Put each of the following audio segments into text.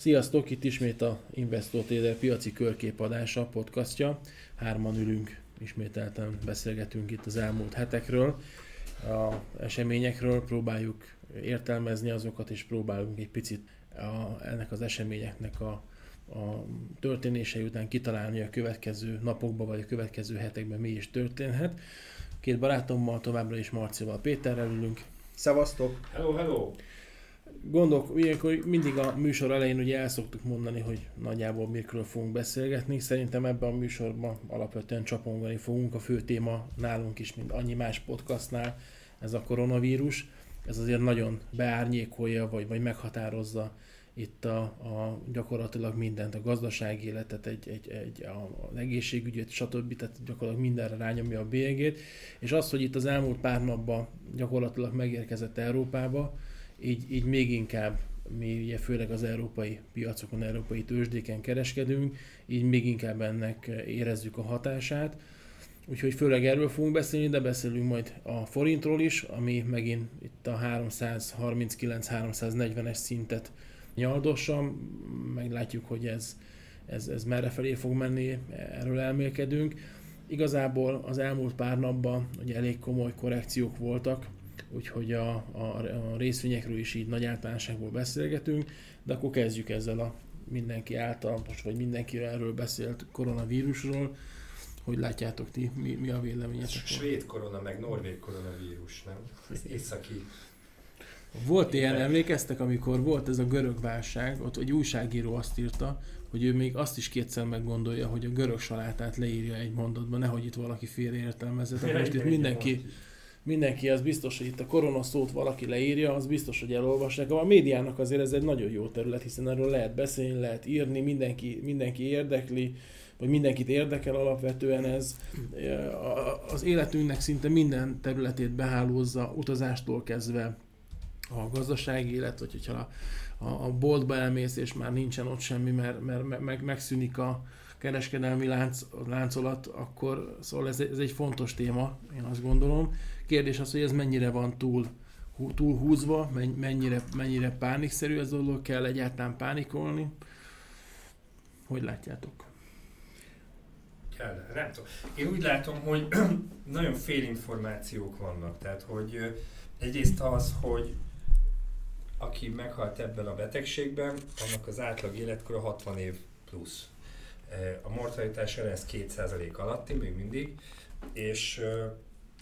Sziasztok, itt ismét a Investor Trader piaci körképadása, podcastja. Hárman ülünk, ismételten beszélgetünk itt az elmúlt hetekről, a eseményekről, próbáljuk értelmezni azokat, és próbálunk egy picit a, ennek az eseményeknek a, a történései után kitalálni a következő napokban, vagy a következő hetekben mi is történhet. Két barátommal, továbbra is Marcival, Péterrel ülünk. Szevasztok! Hello, hello! Gondok, ilyenkor mindig a műsor elején ugye el szoktuk mondani, hogy nagyjából mikről fogunk beszélgetni. Szerintem ebben a műsorban alapvetően csapongani fogunk. A fő téma nálunk is, mint annyi más podcastnál, ez a koronavírus. Ez azért nagyon beárnyékolja, vagy, vagy meghatározza itt a, a gyakorlatilag mindent, a gazdasági életet, egy, egy, egy, a, az egészségügyet, stb. Tehát gyakorlatilag mindenre rányomja a bélyegét. És az, hogy itt az elmúlt pár napban gyakorlatilag megérkezett Európába, így, így még inkább mi ugye főleg az európai piacokon, európai tőzsdéken kereskedünk, így még inkább ennek érezzük a hatását. Úgyhogy főleg erről fogunk beszélni, de beszélünk majd a forintról is, ami megint itt a 339-340-es szintet nyaldossam. Meglátjuk, hogy ez, ez, ez merre felé fog menni, erről elmélkedünk. Igazából az elmúlt pár napban ugye elég komoly korrekciók voltak, úgyhogy a, a, a részvényekről is így nagy általánosságból beszélgetünk, de akkor kezdjük ezzel a mindenki által, most vagy mindenki erről beszélt koronavírusról, hogy látjátok ti, mi, mi a véleményetek? Svéd korona, meg norvég koronavírus, nem? Ez északi volt ilyen, emlékeztek, amikor volt ez a görög válság, ott egy újságíró azt írta, hogy ő még azt is kétszer meggondolja, hogy a görög salátát leírja egy mondatban, nehogy itt valaki félreértelmezze. Tehát most itt mindenki, mindenki az biztos, hogy itt a korona szót valaki leírja, az biztos, hogy elolvassák. A médiának azért ez egy nagyon jó terület, hiszen erről lehet beszélni, lehet írni, mindenki, mindenki érdekli, vagy mindenkit érdekel alapvetően ez. Az életünknek szinte minden területét behálózza, utazástól kezdve a gazdasági élet, vagy hogyha a, a, a boltba elmész, és már nincsen ott semmi, mert, mert meg, megszűnik a kereskedelmi lánc, láncolat, akkor szóval ez, ez egy fontos téma, én azt gondolom. Kérdés az, hogy ez mennyire van túl, túl húzva, mennyire, mennyire pánikszerű ez a dolog, kell egyáltalán pánikolni. Hogy látjátok? Kell, nem tudom. Én úgy látom, hogy nagyon fél információk vannak. Tehát, hogy egyrészt az, hogy aki meghalt ebben a betegségben, annak az átlag életkora 60 év plusz. A mortalitás ez 2% alatti még mindig, és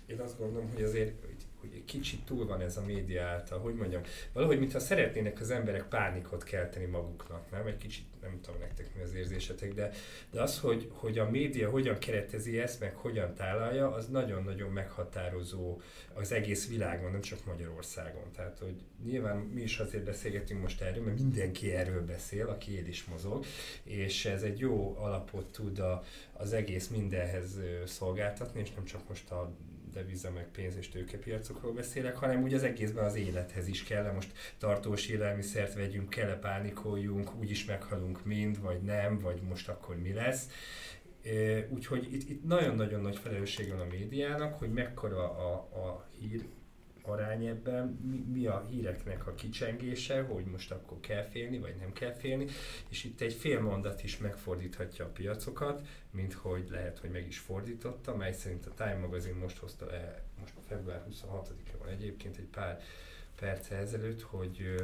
én azt gondolom, hogy azért hogy egy kicsit túl van ez a média által, hogy mondjam, valahogy mintha szeretnének az emberek pánikot kelteni maguknak, nem? Egy kicsit, nem tudom nektek mi az érzésetek, de, de az, hogy, hogy a média hogyan keretezi ezt, meg hogyan tálalja, az nagyon-nagyon meghatározó az egész világon, nem csak Magyarországon. Tehát, hogy nyilván mi is azért beszélgetünk most erről, mert mindenki erről beszél, aki él is mozog, és ez egy jó alapot tud a, az egész mindenhez szolgáltatni, és nem csak most a deviza, meg pénz és tőkepiacokról beszélek, hanem úgy az egészben az élethez is kell. Most tartós élelmiszert vegyünk, kell-e pánikoljunk, úgyis meghalunk mind, vagy nem, vagy most akkor mi lesz. Úgyhogy itt, itt nagyon-nagyon nagy felelősség van a médiának, hogy mekkora a, a hír arány ebben, mi, mi a híreknek a kicsengése, hogy most akkor kell félni, vagy nem kell félni, és itt egy fél mondat is megfordíthatja a piacokat, mint hogy lehet, hogy meg is fordította, mely szerint a Time magazin most hozta le, most február 26-a van egyébként egy pár perce ezelőtt, hogy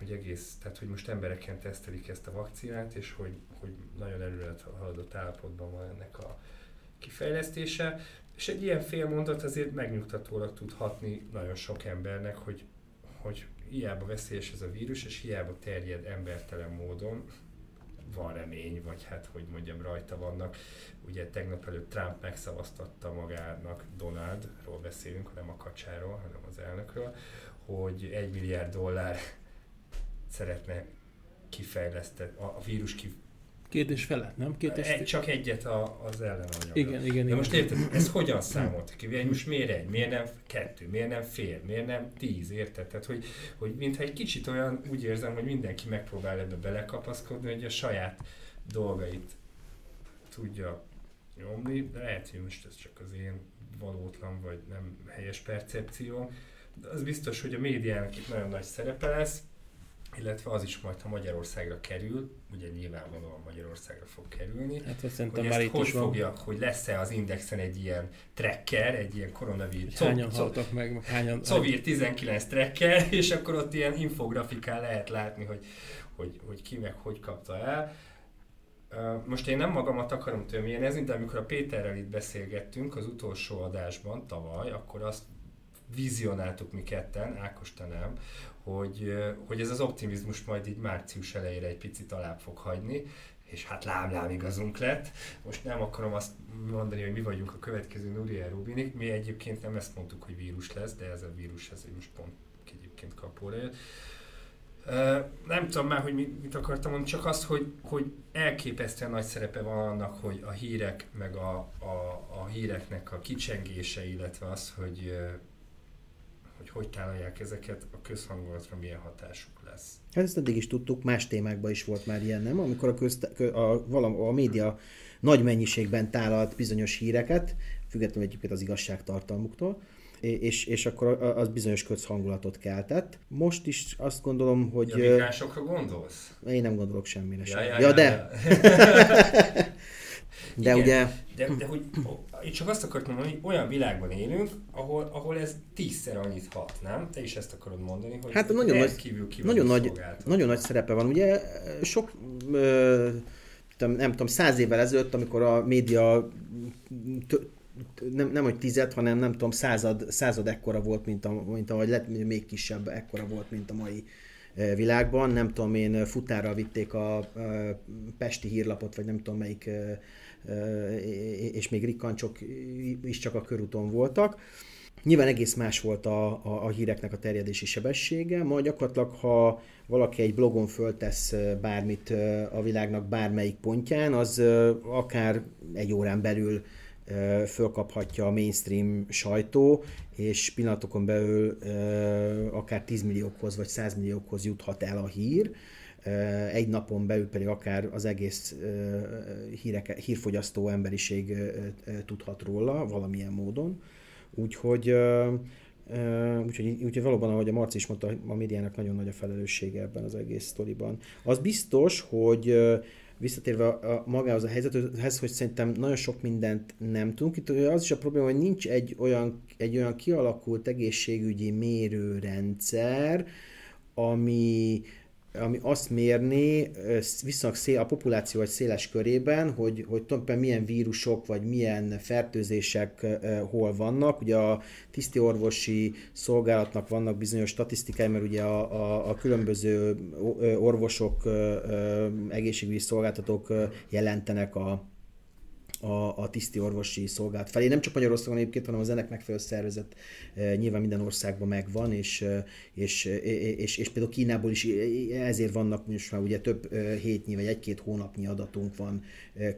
hogy egész, tehát hogy most embereken tesztelik ezt a vakcinát, és hogy, hogy nagyon előre haladott állapotban van ennek a kifejlesztése. És egy ilyen félmondat azért megnyugtatólag tud hatni nagyon sok embernek, hogy, hogy hiába veszélyes ez a vírus, és hiába terjed embertelen módon, van remény, vagy hát, hogy mondjam, rajta vannak. Ugye tegnap előtt Trump megszavaztatta magának, Donaldról beszélünk, nem a kacsáról, hanem az elnökről, hogy egy milliárd dollár szeretne kifejleszteni, a, vírus ki, Két és felett, nem? Két és egy, csak egyet a, az ellenanyag. Igen, igen, De most érted, ez hogyan számolt ki? Most miért egy, miért nem kettő, miért nem fél, miért nem tíz, érted? Tehát, hogy, hogy mintha egy kicsit olyan, úgy érzem, hogy mindenki megpróbál ebbe belekapaszkodni, hogy a saját dolgait tudja nyomni, de lehet, hogy most ez csak az én valótlan vagy nem helyes percepció, de az biztos, hogy a médiának itt nagyon nagy szerepe lesz, illetve az is majd, ha Magyarországra kerül, ugye nyilvánvalóan Magyarországra fog kerülni, Hát hogy szerintem ezt már itt hogy van. fogja, hogy lesz-e az indexen egy ilyen tracker, egy ilyen koronavírus, Hányan haltak meg, hányan... Covir 19 tracker, és akkor ott ilyen infografikán lehet látni, hogy, hogy, hogy ki meg hogy kapta el. Most én nem magamat akarom tömjénezni, de amikor a Péterrel itt beszélgettünk az utolsó adásban tavaly, akkor azt vizionáltuk mi ketten, Ákos te nem, hogy, ö, hogy ez az optimizmus majd így március elejére egy picit alább fog hagyni, és hát lám-lám igazunk lett. Most nem akarom azt mondani, hogy mi vagyunk a következő Nuriel Rubinik, mi egyébként nem ezt mondtuk, hogy vírus lesz, de ez a vírus, ez most pont egyébként kapóra jött. Ö, Nem tudom már, hogy mit, akartam mondani, csak azt, hogy, hogy elképesztően nagy szerepe van annak, hogy a hírek, meg a, a, a híreknek a kicsengése, illetve az, hogy, ö, hogy hogy tálalják ezeket, a közhangulatra milyen hatásuk lesz. Hát ezt eddig is tudtuk, más témákban is volt már ilyen, nem? Amikor a, közt, kö- a, valam, a média nagy mennyiségben tálalt bizonyos híreket, függetlenül egyébként az igazságtartalmuktól, é- és, és akkor az bizonyos közhangulatot keltett. Most is azt gondolom, hogy... Ja, migránsokra gondolsz? Én nem gondolok semmire sem. Ja, Ja, ja, ja, de, ja. de Igen. ugye... De, de hogy én csak azt akartam mondani, hogy olyan világban élünk, ahol, ahol ez tízszer annyit hat, nem? Te is ezt akarod mondani, hogy Hát nagyon nagy- kívül Nagyon nagy, nagyon nagy szerepe van. Ugye sok, ö, tudom, nem tudom, száz évvel ezelőtt, amikor a média t- t- nem, nem hogy tized, hanem nem tudom, század, század ekkora volt, mint a, mint a vagy lett még kisebb ekkora volt, mint a mai világban. Nem tudom én, futára vitték a ö, Pesti hírlapot, vagy nem tudom melyik, és még rikkancsok is csak a körúton voltak. Nyilván egész más volt a, a, a híreknek a terjedési sebessége, ma gyakorlatilag, ha valaki egy blogon föltesz bármit a világnak bármelyik pontján, az akár egy órán belül fölkaphatja a mainstream sajtó, és pillanatokon belül akár 10 milliókhoz vagy 100 milliókhoz juthat el a hír. Egy napon belül pedig akár az egész ö, híreke, hírfogyasztó emberiség tudhat róla valamilyen módon. Úgyhogy, úgyhogy, úgyhogy valóban, ahogy a Marci is mondta, a médiának nagyon nagy a felelőssége ebben az egész sztoriban. Az biztos, hogy visszatérve a, a magához a helyzethez, hogy szerintem nagyon sok mindent nem tudunk. Itt az is a probléma, hogy nincs egy olyan, egy olyan kialakult egészségügyi mérőrendszer, ami, ami azt mérni viszonylag szél, a populáció egy széles körében, hogy, hogy tulajdonképpen milyen vírusok vagy milyen fertőzések hol vannak. Ugye a tisztiorvosi szolgálatnak vannak bizonyos statisztikái, mert ugye a, a, a különböző orvosok, egészségügyi szolgáltatók jelentenek a, a, a tiszti orvosi szolgálat felé. Nem csak Magyarországon egyébként, hanem az ennek megfelelő szervezet e, nyilván minden országban megvan, és, e, és, és, és például Kínából is ezért vannak most már ugye több hétnyi vagy egy-két hónapnyi adatunk van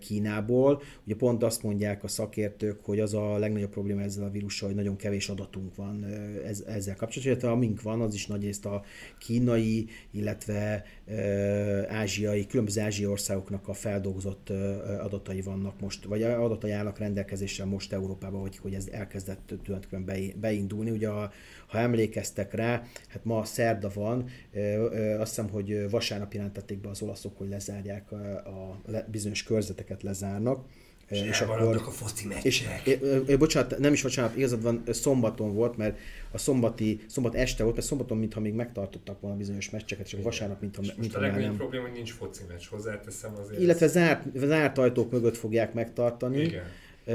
Kínából. Ugye pont azt mondják a szakértők, hogy az a legnagyobb probléma ezzel a vírussal, hogy nagyon kevés adatunk van ez, ezzel kapcsolatban, illetve amink van, az is nagyrészt a kínai, illetve e, ázsiai, különböző ázsiai országoknak a feldolgozott adatai vannak most, vagy adatai állnak rendelkezésre most Európában, hogy, hogy ez elkezdett tulajdonképpen be- beindulni. Ugye, ha, emlékeztek rá, hát ma szerda van, azt hiszem, hogy vasárnap jelentették be az olaszok, hogy lezárják a, a bizonyos körzeteket lezárnak. És, és akkor... a foci és, meccsek. ö, ö, bocsánat, nem is vasárnap, igazad van, szombaton volt, mert a szombati, szombat este volt, mert szombaton mintha még megtartottak volna bizonyos meccseket, csak vasárnap mintha, És most mintha a legnagyobb nem. probléma, hogy nincs foci meccs, hozzáteszem azért. Illetve zárt, zárt ajtók mögött fogják megtartani Igen.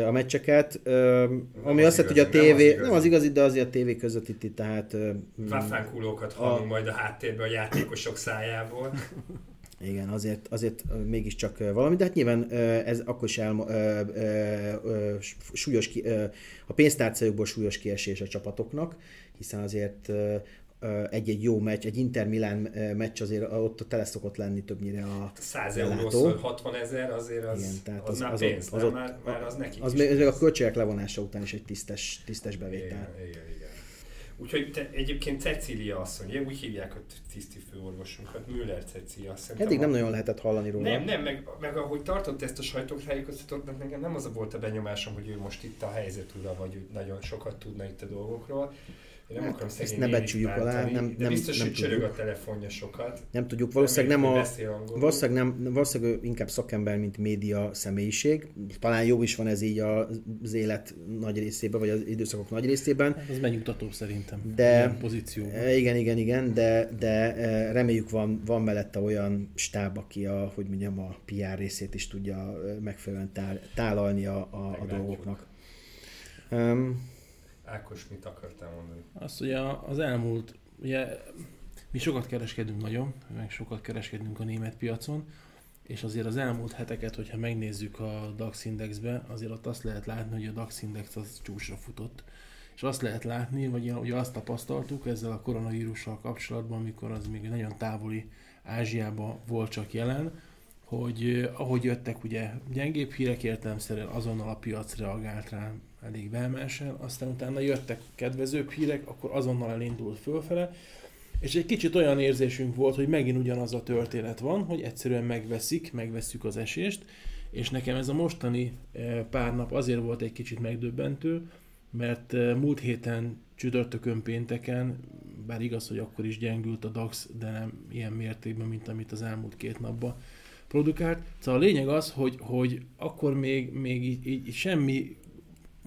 a meccseket, ö, ami az azt jelenti, hogy a igazi, nem az tévé, nem az igazi, de azért a tévé közvetíti, tehát Váfánkulókat hallunk majd a háttérben a játékosok szájából. igen, azért, azért mégiscsak valami, de hát nyilván ez akkor is el, ö, ö, ö, súlyos, ki, ö, a pénztárcájukból súlyos kiesés a csapatoknak, hiszen azért egy-egy jó meccs, egy Inter Milán meccs azért ott tele szokott lenni többnyire a 100 lelátó. eurószor 60 ezer, azért az, Igen, tehát az, az- az pénz, az az ott- már, már az nekik Az még, még a költségek levonása után is egy tisztes, tisztes bevétel. Igen, igen, igen. Úgyhogy te, egyébként Cecília asszony, ugye úgy hívják a tiszti főorvosunkat, Müller Cecília asszony. Eddig nem nagyon lehetett hallani róla. Nem, nem, meg, meg ahogy tartott ezt a sajtótájékoztatót, nekem nem az a volt a benyomásom, hogy ő most itt a helyzet ura, vagy hogy nagyon sokat tudna itt a dolgokról. Én nem akarom Ezt ne becsüljük alá, nem, de nem, biztos, nem hogy csörög tudjuk. a telefonja sokat. Nem tudjuk, valószínűleg nem hogy a, valószínűleg, nem, valószínűleg ő inkább szakember, mint média személyiség. Talán jó is van ez így az élet nagy részében, vagy az időszakok nagy részében. Hát Ez megnyugtató szerintem. De- Ilyen pozícióban. E, Igen, igen, igen, de, de e, reméljük van, van mellette olyan stáb, aki a, hogy mondjam, a PR részét is tudja e, megfelelően tál, tálalni a, a, a dolgoknak. Um, Ákos, mit akartál mondani? Azt, hogy az elmúlt, ugye mi sokat kereskedünk nagyon, meg sokat kereskedünk a német piacon, és azért az elmúlt heteket, hogyha megnézzük a DAX indexbe, azért ott azt lehet látni, hogy a DAX index az csúcsra futott. És azt lehet látni, vagy ugye azt tapasztaltuk ezzel a koronavírussal kapcsolatban, amikor az még nagyon távoli Ázsiában volt csak jelen, hogy eh, ahogy jöttek ugye gyengébb hírek értelemszerűen azonnal a piac reagált rá elég vehemensen, aztán utána jöttek kedvezőbb hírek, akkor azonnal elindult fölfele, és egy kicsit olyan érzésünk volt, hogy megint ugyanaz a történet van, hogy egyszerűen megveszik, megveszük az esést, és nekem ez a mostani eh, pár nap azért volt egy kicsit megdöbbentő, mert eh, múlt héten csütörtökön pénteken, bár igaz, hogy akkor is gyengült a DAX, de nem ilyen mértékben, mint amit az elmúlt két napban produkált. Szóval a lényeg az, hogy, hogy akkor még, még így, így semmi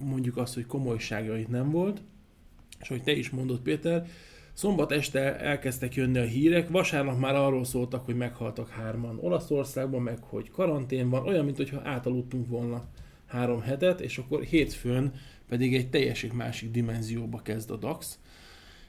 mondjuk azt, hogy komolysága itt nem volt, és hogy te is mondod Péter, szombat este elkezdtek jönni a hírek, vasárnap már arról szóltak, hogy meghaltak hárman Olaszországban, meg hogy karantén van, olyan, mintha átaludtunk volna három hetet, és akkor hétfőn pedig egy teljesen másik dimenzióba kezd a DAX.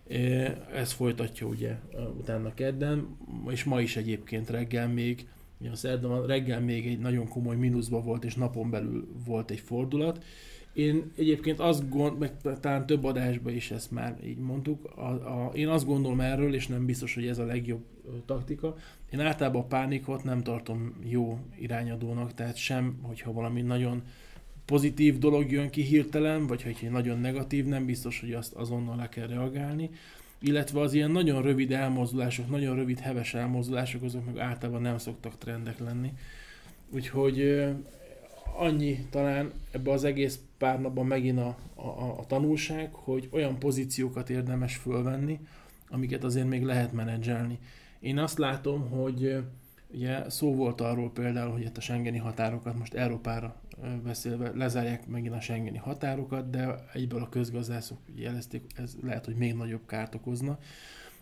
Eh, Ez folytatja ugye utána kedden, és ma is egyébként reggel még, a szerdán reggel még egy nagyon komoly mínuszba volt, és napon belül volt egy fordulat. Én egyébként azt gond, meg talán több adásban is ezt már így mondtuk, a, a, én azt gondolom erről, és nem biztos, hogy ez a legjobb taktika, én általában a pánikot nem tartom jó irányadónak, tehát sem, hogyha valami nagyon pozitív dolog jön ki hirtelen, vagy hogy egy nagyon negatív, nem biztos, hogy azt azonnal le kell reagálni. Illetve az ilyen nagyon rövid elmozdulások, nagyon rövid heves elmozdulások, azok meg általában nem szoktak trendek lenni. Úgyhogy annyi talán ebbe az egész pár napban megint a, a, a tanulság, hogy olyan pozíciókat érdemes fölvenni, amiket azért még lehet menedzselni. Én azt látom, hogy ugye szó volt arról például, hogy itt a Schengeni határokat most Európára beszélve lezárják megint a Schengeni határokat, de egyből a közgazdászok jelezték, ez lehet, hogy még nagyobb kárt okozna.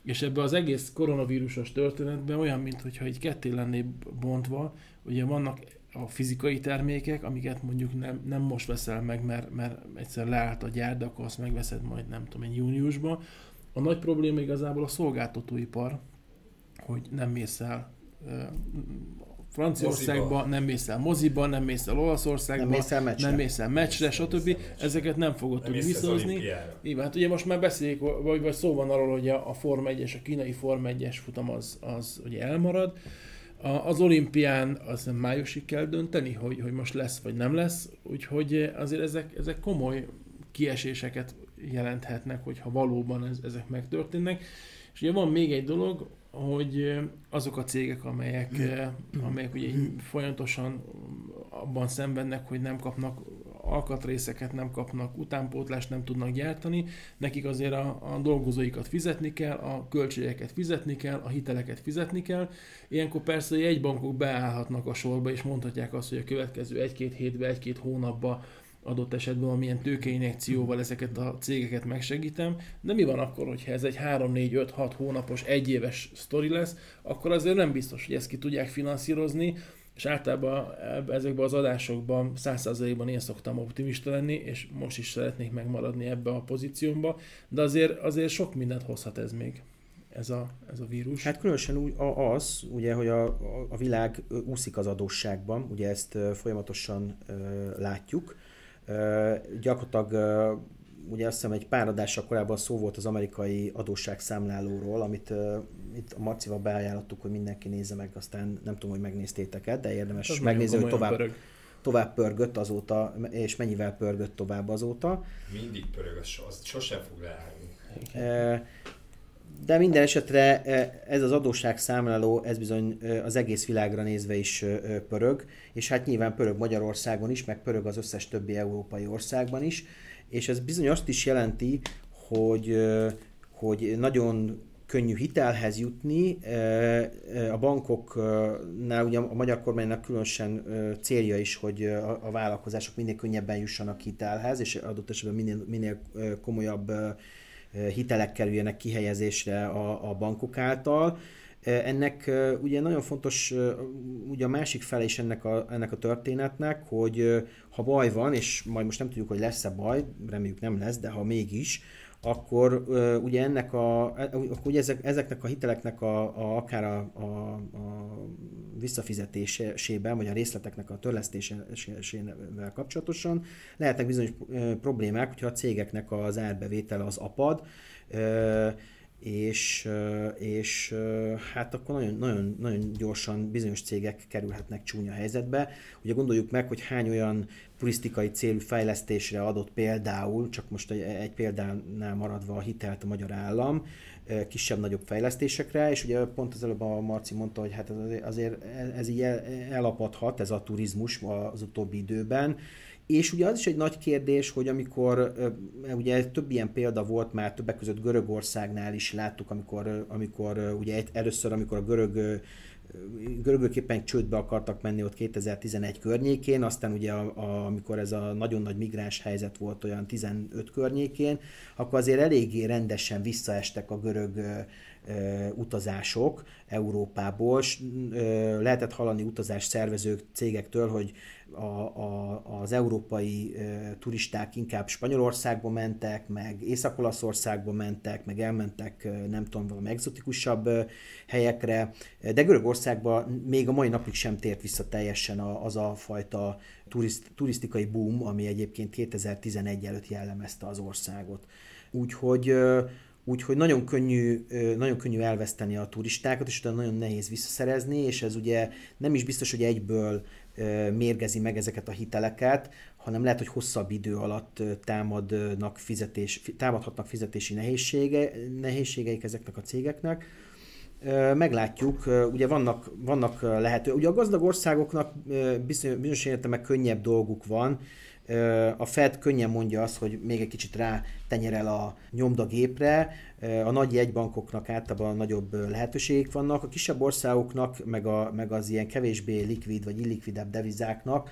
És ebbe az egész koronavírusos történetben olyan, mintha egy ketté lenné bontva, ugye vannak a fizikai termékek, amiket mondjuk nem, nem most veszel meg, mert, mert egyszer leállt a gyár, de akkor azt megveszed majd nem tudom én júniusban. A nagy probléma igazából a szolgáltatóipar, hogy nem mész el Franciaországba, Moziba. nem mész el moziba, nem mész el Olaszországba, nem mész el meccsre. nem mész el meccsre, mész stb. meccsre. Ezeket nem fogod tudni visszahozni. Igen, hát ugye most már beszéljük, vagy, vagy szó van arról, hogy a, a Forma 1-es, a kínai Forma 1-es futam az, az ugye elmarad. A, az olimpián az májusig kell dönteni, hogy, hogy most lesz vagy nem lesz, úgyhogy azért ezek, ezek komoly kieséseket jelenthetnek, hogyha valóban ez, ezek megtörténnek. És ugye van még egy dolog, hogy azok a cégek, amelyek, amelyek ugye így folyamatosan abban szenvednek, hogy nem kapnak alkatrészeket, nem kapnak utánpótlást, nem tudnak gyártani, nekik azért a, a dolgozóikat fizetni kell, a költségeket fizetni kell, a hiteleket fizetni kell. Ilyenkor persze a jegybankok beállhatnak a sorba, és mondhatják azt, hogy a következő egy-két hétben, egy-két hónapban adott esetben valamilyen tőkeinjekcióval ezeket a cégeket megsegítem, de mi van akkor, hogyha ez egy 3, 4, 5, 6 hónapos, egyéves sztori lesz, akkor azért nem biztos, hogy ezt ki tudják finanszírozni, és általában ezekben az adásokban 100%-ban én szoktam optimista lenni, és most is szeretnék megmaradni ebbe a pozíciómba, de azért, azért sok mindent hozhat ez még, ez a, ez a vírus. Hát különösen úgy az, ugye, hogy a, a- világ úszik az adósságban, ugye ezt folyamatosan látjuk. Gyakorlatilag ugye azt hiszem egy pár adással korábban szó volt az amerikai adósságszámlálóról, amit ö, itt a Marcival beajánlottuk, hogy mindenki nézze meg, aztán nem tudom, hogy megnéztétek-e, de érdemes Az megnézni, hogy tovább, pörög. tovább pörgött azóta, és mennyivel pörgött tovább azóta. Mindig pörög, az, az sosem fog leállni. De minden esetre ez az adósságszámláló, ez bizony az egész világra nézve is pörög, és hát nyilván pörög Magyarországon is, meg pörög az összes többi európai országban is, és ez bizony azt is jelenti, hogy, hogy nagyon könnyű hitelhez jutni. A bankoknál ugye a magyar kormánynak különösen célja is, hogy a vállalkozások minél könnyebben jussanak hitelhez, és adott esetben minél, minél komolyabb hitelek kerüljenek kihelyezésre a, a bankok által. Ennek ugye nagyon fontos, ugye a másik fele is ennek a, ennek a történetnek, hogy ha baj van, és majd most nem tudjuk, hogy lesz-e baj, reméljük nem lesz, de ha mégis, akkor ugye ennek a, akkor ugye ezek, ezeknek a hiteleknek a, a akár a, a, a visszafizetésében, vagy a részleteknek a törlesztésével kapcsolatosan lehetnek bizonyos problémák, hogyha a cégeknek az árbevétele az apad, és, és hát akkor nagyon, nagyon, nagyon gyorsan bizonyos cégek kerülhetnek csúnya helyzetbe. Ugye gondoljuk meg, hogy hány olyan turisztikai célú fejlesztésre adott például, csak most egy, példánál maradva a hitelt a magyar állam, kisebb-nagyobb fejlesztésekre, és ugye pont az előbb a Marci mondta, hogy hát azért ez így elapadhat, ez a turizmus az utóbbi időben, és ugye az is egy nagy kérdés, hogy amikor, ugye több ilyen példa volt már, többek között Görögországnál is láttuk, amikor, amikor ugye először, amikor a görög görögök éppen csődbe akartak menni ott 2011 környékén, aztán ugye a, a, amikor ez a nagyon nagy migráns helyzet volt olyan 15 környékén, akkor azért eléggé rendesen visszaestek a görög ö, utazások Európából. Ö, lehetett hallani utazás szervezők cégektől, hogy a, a, az európai e, turisták inkább Spanyolországba mentek, meg Észak-Olaszországba mentek, meg elmentek e, nem tudom, valami egzotikusabb e, helyekre, de Görögországban még a mai napig sem tért vissza teljesen a, az a fajta turiszt, turisztikai boom, ami egyébként 2011 előtt jellemezte az országot. Úgyhogy Úgyhogy nagyon könnyű, nagyon könnyű elveszteni a turistákat, és utána nagyon nehéz visszaszerezni, és ez ugye nem is biztos, hogy egyből mérgezi meg ezeket a hiteleket, hanem lehet, hogy hosszabb idő alatt támadnak fizetés, támadhatnak fizetési nehézsége, nehézségeik ezeknek a cégeknek. Meglátjuk, ugye vannak, vannak lehető, ugye a gazdag országoknak bizonyos értelemben könnyebb dolguk van, a Fed könnyen mondja azt, hogy még egy kicsit rá tenyerel a nyomdagépre, a nagy jegybankoknak általában nagyobb lehetőségek vannak, a kisebb országoknak, meg, a, meg az ilyen kevésbé likvid vagy illikvidebb devizáknak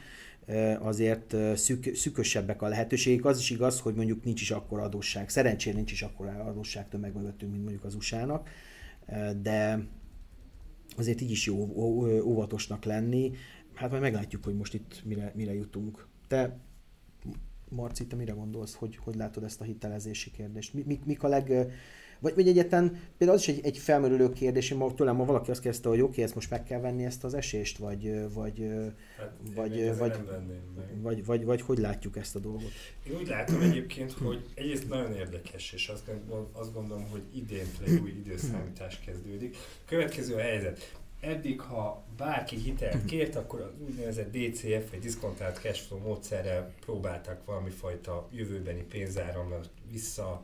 azért szük, szükösebbek a lehetőségek. Az is igaz, hogy mondjuk nincs is akkora adósság. Szerencsére nincs is akkora adósságtömeg mögöttünk, mint mondjuk az USA-nak, de azért így is jó óvatosnak lenni. Hát majd meglátjuk, hogy most itt mire, mire jutunk. Te Marci, te mire gondolsz, hogy, hogy látod ezt a hitelezési kérdést? Mi, mik, mik a leg... Vagy, vagy egyetlen, például az is egy, egy felmerülő kérdés, én ma, tőlem ma valaki azt kérdezte, hogy oké, okay, ezt most meg kell venni ezt az esést, vagy, vagy, hát, vagy, vagy, vagy, vagy, vagy, hogy látjuk ezt a dolgot? Én úgy látom egyébként, hogy egyrészt nagyon érdekes, és azt, azt gondolom, hogy idén új időszámítás kezdődik. Következő a helyzet eddig, ha bárki hitelt kért, akkor az úgynevezett DCF vagy diszkontált cashflow módszerrel próbáltak valami fajta jövőbeni pénzáramot vissza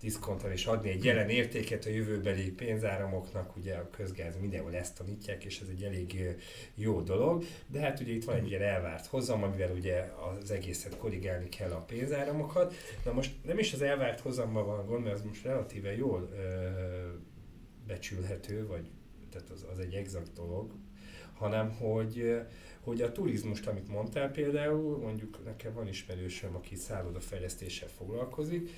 diszkontálni és adni egy jelen értéket a jövőbeli pénzáramoknak, ugye a közgáz mindenhol ezt tanítják, és ez egy elég jó dolog, de hát ugye itt van egy ilyen elvárt hozam, amivel ugye az egészet korrigálni kell a pénzáramokat. Na most nem is az elvárt hozamban van gond, mert az most relatíve jól becsülhető, vagy tehát az, az egy exakt dolog, hanem hogy, hogy a turizmust, amit mondtál például, mondjuk nekem van ismerősöm, aki szállodafejlesztéssel foglalkozik,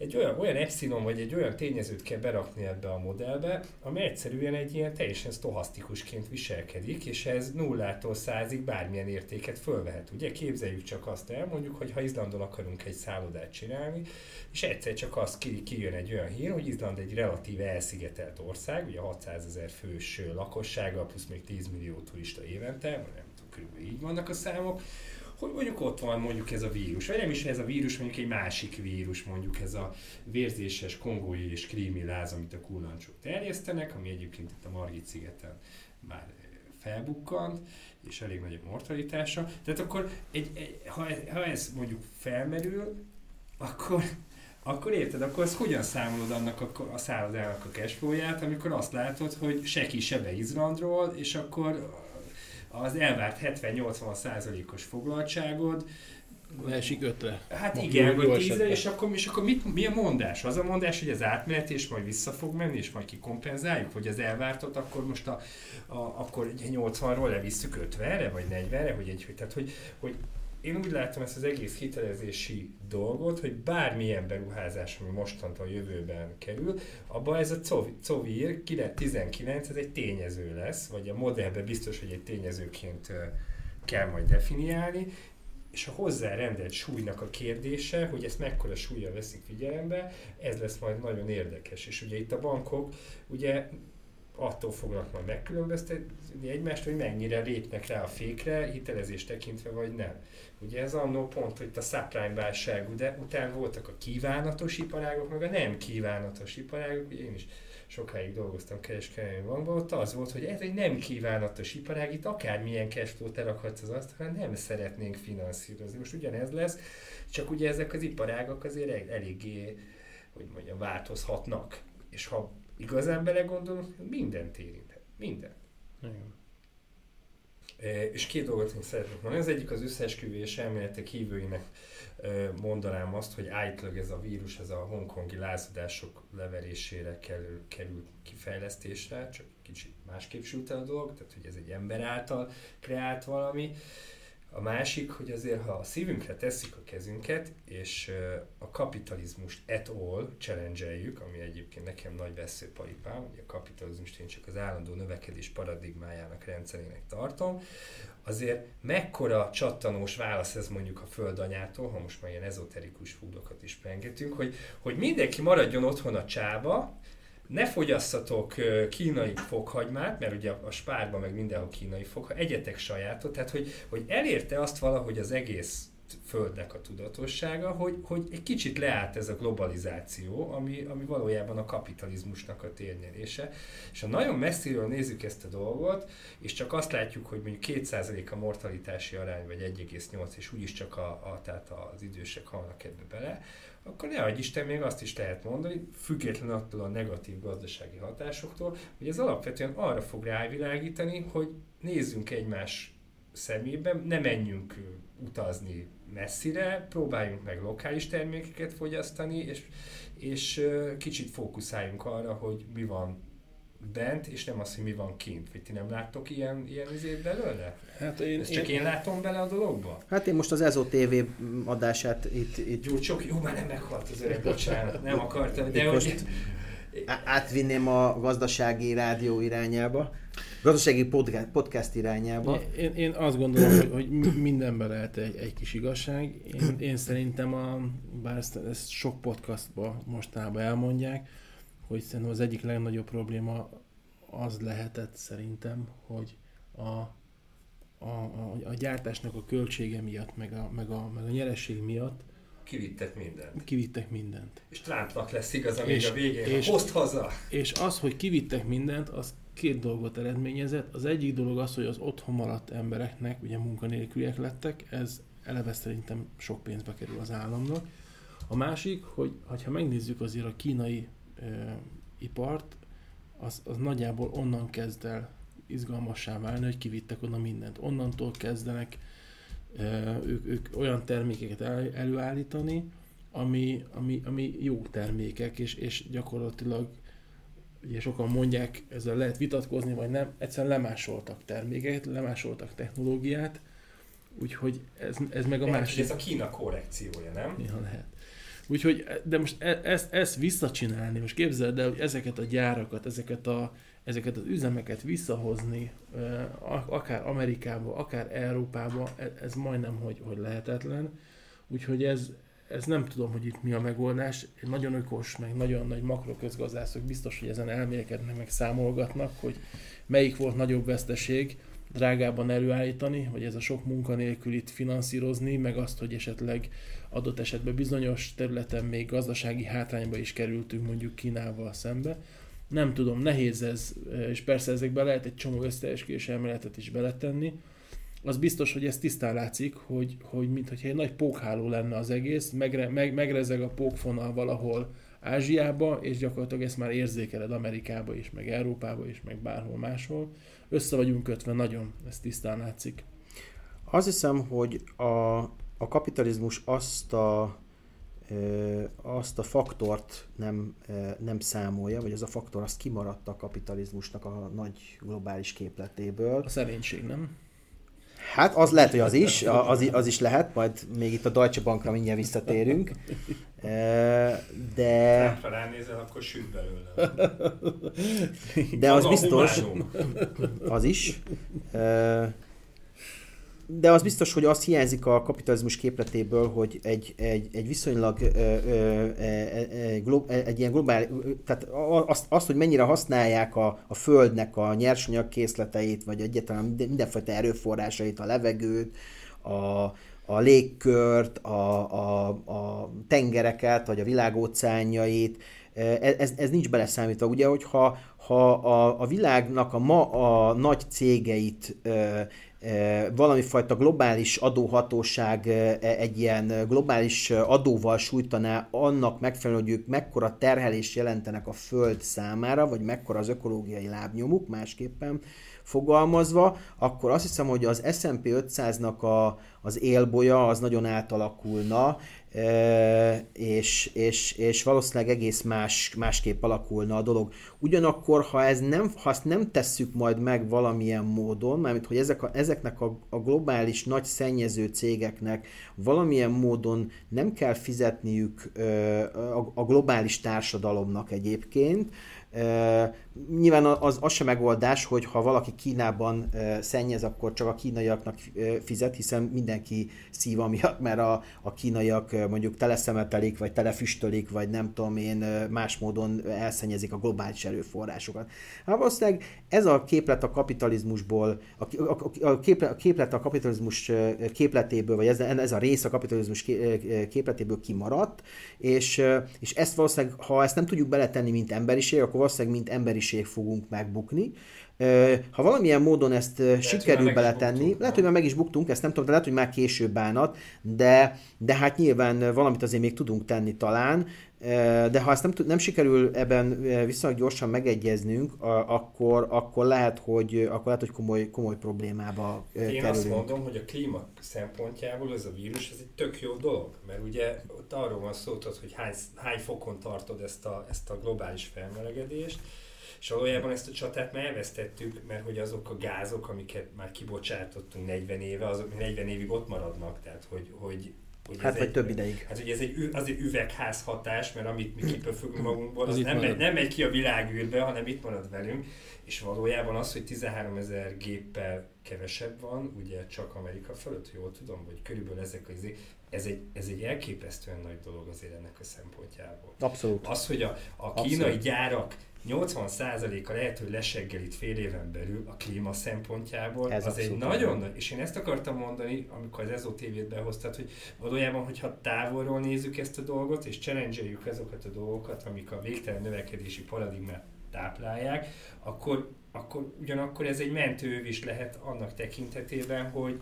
egy olyan, olyan epsilon vagy egy olyan tényezőt kell berakni ebbe a modellbe, ami egyszerűen egy ilyen teljesen stohasztikusként viselkedik, és ez nullától százig bármilyen értéket fölvehet. Ugye képzeljük csak azt el, mondjuk, hogy ha Izlandon akarunk egy szállodát csinálni, és egyszer csak az ki, kijön egy olyan hír, hogy Izland egy relatíve elszigetelt ország, ugye 600 ezer fős lakossága, plusz még 10 millió turista évente, nem tudom, körülbelül így vannak a számok, hogy mondjuk ott van mondjuk ez a vírus, vagy nem is ez a vírus, mondjuk egy másik vírus, mondjuk ez a vérzéses kongói és krími láz, amit a kullancsok terjesztenek, ami egyébként itt a Margit szigeten már felbukkant, és elég nagy a mortalitása. Tehát akkor, egy, egy, ha, ha ez mondjuk felmerül, akkor, akkor érted, akkor az hogyan számolod annak a, a szállodának a cashflow-ját, amikor azt látod, hogy se ki, se be Izlandról, és akkor az elvárt 70-80 százalékos foglaltságod leesik ötre. Hát Ma- igen, vagy tízre, és akkor, és akkor mit, mi a mondás? Az a mondás, hogy az átmenet, és majd vissza fog menni, és majd kikompenzáljuk, vagy az elvártot, akkor most a, a, akkor egy 80-ról levisszük 50-re, vagy 40-re, hogy egy, hogy, tehát hogy, hogy én úgy látom ezt az egész hitelezési dolgot, hogy bármilyen beruházás, ami mostantól jövőben kerül, abban ez a COV- COVIR 19, ez egy tényező lesz, vagy a modellben biztos, hogy egy tényezőként kell majd definiálni, és a hozzárendelt súlynak a kérdése, hogy ezt mekkora súlya veszik figyelembe, ez lesz majd nagyon érdekes. És ugye itt a bankok ugye attól fognak majd megkülönböztetni egymást, hogy mennyire lépnek rá a fékre, hitelezést tekintve vagy nem. Ugye ez annó pont, hogy a subprime válság de után voltak a kívánatos iparágok, meg a nem kívánatos iparágok, ugye én is sokáig dolgoztam kereskedelmi bankban, ott az volt, hogy ez egy nem kívánatos iparág, itt akármilyen cashflow-t elakadsz az asztalra, nem szeretnénk finanszírozni. Most ugyanez lesz, csak ugye ezek az iparágak azért el- eléggé, hogy mondjam, változhatnak. És ha igazán belegondolunk, mindent érinthet. Minden. Igen. E, És két dolgot én szeretnék mondani. Az egyik az összeesküvés elméletek hívőinek e, mondanám azt, hogy állítólag ez a vírus, ez a hongkongi lázadások leverésére kerül, került kifejlesztésre, csak kicsit másképp sült el a dolog, tehát hogy ez egy ember által kreált valami. A másik, hogy azért, ha a szívünkre tesszük a kezünket, és a kapitalizmust et all challenge ami egyébként nekem nagy veszőparipám, ugye a kapitalizmust én csak az állandó növekedés paradigmájának rendszerének tartom, azért mekkora csattanós válasz ez mondjuk a földanyától, ha most már ilyen ezoterikus fúdokat is pengetünk, hogy, hogy mindenki maradjon otthon a csába, ne fogyasszatok kínai fokhagymát, mert ugye a spárban meg mindenhol kínai fokha, egyetek sajátot, tehát hogy, hogy elérte azt valahogy az egész földnek a tudatossága, hogy, hogy egy kicsit leállt ez a globalizáció, ami, ami valójában a kapitalizmusnak a térnyerése. És ha nagyon messziről nézzük ezt a dolgot, és csak azt látjuk, hogy mondjuk 2% a mortalitási arány, vagy 1,8, és úgyis csak a, a, tehát az idősek halnak ebbe bele, akkor ne adj Isten, még azt is lehet mondani, független attól a negatív gazdasági hatásoktól, hogy ez alapvetően arra fog rávilágítani, hogy nézzünk egymás szemébe, ne menjünk utazni messzire, próbáljunk meg lokális termékeket fogyasztani, és, és kicsit fókuszáljunk arra, hogy mi van bent, és nem az, hogy mi van kint. Vagy ti nem láttok ilyen, ilyen izét belőle? Hát én, Ezt csak én látom bele a dologba? Hát én most az EZO TV adását itt, itt Gyurcsok, jó, már nem meghalt az öreg, bocsánat, nem akartam, de hogy... most á- átvinném a gazdasági rádió irányába, gazdasági podcast, podcast irányába. Én, én azt gondolom, hogy, hogy mi- mindenben lehet egy, egy kis igazság. Én, én szerintem, a, bár ezt, ezt sok podcastban mostában elmondják, hogy szerintem az egyik legnagyobb probléma az lehetett szerintem, hogy a, a, a, a gyártásnak a költsége miatt, meg a, meg a, meg a nyereség miatt Kivittek mindent. kivittek mindent. És Trumpnak lesz igaz, még És- a végén. és- Hozd haza! És az, hogy kivittek mindent, az két dolgot eredményezett. Az egyik dolog az, hogy az otthon maradt embereknek, ugye munkanélküliek lettek, ez eleve szerintem sok pénzbe kerül az államnak. A másik, hogy ha megnézzük azért a kínai ipart, az, az nagyjából onnan kezd el izgalmassá válni, hogy kivittek oda mindent. Onnantól kezdenek ők, ők olyan termékeket el, előállítani, ami, ami, ami jó termékek, és, és gyakorlatilag ugye sokan mondják, ezzel lehet vitatkozni, vagy nem, egyszerűen lemásoltak termékeket, lemásoltak technológiát, úgyhogy ez, ez meg a Lehet, másik... ez a Kína korrekciója, nem? Néha lehet. Úgyhogy, de most e- ezt, ezt visszacsinálni, most képzeld el, hogy ezeket a gyárakat, ezeket, a, ezeket az üzemeket visszahozni, a- akár Amerikába, akár Európába, e- ez majdnem, hogy, hogy lehetetlen. Úgyhogy ez, ez nem tudom, hogy itt mi a megoldás. Nagyon ökos, meg nagyon nagy makroközgazdászok biztos, hogy ezen elmélkednek, meg számolgatnak, hogy melyik volt nagyobb veszteség, drágában előállítani, vagy ez a sok munkanélkülit finanszírozni, meg azt, hogy esetleg adott esetben bizonyos területen még gazdasági hátrányba is kerültünk mondjuk Kínával szembe. Nem tudom, nehéz ez, és persze ezekbe lehet egy csomó összeesküvés elméletet is beletenni. Az biztos, hogy ez tisztán látszik, hogy, hogy mintha egy nagy pókháló lenne az egész, megre, meg, megrezeg a pókfonal valahol Ázsiába, és gyakorlatilag ezt már érzékeled Amerikába is, meg Európába is, meg bárhol máshol. Össze vagyunk kötve nagyon, ez tisztán látszik. Azt hiszem, hogy a a kapitalizmus azt a, azt a faktort nem, nem számolja, vagy az a faktor azt kimaradt a kapitalizmusnak a nagy globális képletéből. A szerénység, nem? Hát az lehet, hogy az is, az, az is lehet, majd még itt a Deutsche Bankra mindjárt visszatérünk. De... Ha ránézel, akkor süt belőle. De az biztos, az is. De az biztos, hogy azt hiányzik a kapitalizmus képletéből, hogy egy, egy, egy viszonylag egy ilyen globális, tehát azt, azt, hogy mennyire használják a, a földnek a nyersanyag készleteit, vagy egyáltalán mindenfajta erőforrásait, a levegőt, a, a légkört, a, a, a tengereket, vagy a világóceánjait, ez, ez nincs beleszámítva. Ugye, hogyha ha a, a világnak a ma a nagy cégeit valami fajta globális adóhatóság egy ilyen globális adóval sújtaná annak megfelelően, hogy ők mekkora terhelést jelentenek a Föld számára, vagy mekkora az ökológiai lábnyomuk, másképpen fogalmazva, akkor azt hiszem, hogy az S&P 500-nak a, az élbolya az nagyon átalakulna, és, és, és valószínűleg egész más, másképp alakulna a dolog. Ugyanakkor, ha, ez nem, ha ezt nem tesszük majd meg valamilyen módon, mármint hogy ezek a, ezeknek a, a globális nagy szennyező cégeknek valamilyen módon nem kell fizetniük a, a globális társadalomnak egyébként, Nyilván az, az sem megoldás, hogy ha valaki Kínában szennyez, akkor csak a kínaiaknak fizet, hiszen mindenki szív amiatt, mert a, a kínaiak mondjuk teleszemetelik, vagy telefüstölik, vagy nem tudom én, más módon elszennyezik a globális erőforrásokat. Hát valószínűleg ez a képlet a kapitalizmusból, a, a, a, képlet, a képlet a kapitalizmus képletéből, vagy ez, ez a rész a kapitalizmus képletéből kimaradt, és, és ezt valószínűleg, ha ezt nem tudjuk beletenni, mint emberiség, akkor valószínűleg mint emberiség fogunk megbukni. Ha valamilyen módon ezt lehet, sikerül beletenni, lehet, hogy már meg is buktunk, ezt nem tudom, de lehet, hogy már később bánat, de, de hát nyilván valamit azért még tudunk tenni talán, de ha ezt nem, nem sikerül ebben viszonylag gyorsan megegyeznünk, akkor, akkor lehet, hogy, akkor lehet, hogy komoly, komoly problémába Én kerülünk. azt mondom, hogy a klíma szempontjából ez a vírus ez egy tök jó dolog, mert ugye ott arról van szó, hogy hány, hány fokon tartod ezt a, ezt a globális felmelegedést, és valójában ezt a csatát már elvesztettük, mert hogy azok a gázok, amiket már kibocsátottunk 40 éve, azok 40 évig ott maradnak, tehát hogy, hogy hogy hát vagy egy, több ideig. Hát ugye ez egy, az egy üvegház hatás, mert amit mi kipöfögünk magunkból, az, az nem, megy, nem megy ki a világűrbe, hanem itt marad velünk, és valójában az, hogy 13 ezer géppel kevesebb van, ugye csak Amerika fölött, jól tudom, hogy körülbelül ezek az ez egy, ez egy elképesztően nagy dolog azért ennek a szempontjából. Abszolút. Az, hogy a, a kínai Abszolút. gyárak 80%-a lehet, hogy leseggelít fél éven belül a klíma szempontjából. Ez az egy nagyon nagy, és én ezt akartam mondani, amikor az EZO TV-t behoztad, hogy valójában, hogyha távolról nézzük ezt a dolgot, és challenge azokat a dolgokat, amik a végtelen növekedési paradigmát táplálják, akkor, akkor ugyanakkor ez egy mentőv is lehet annak tekintetében, hogy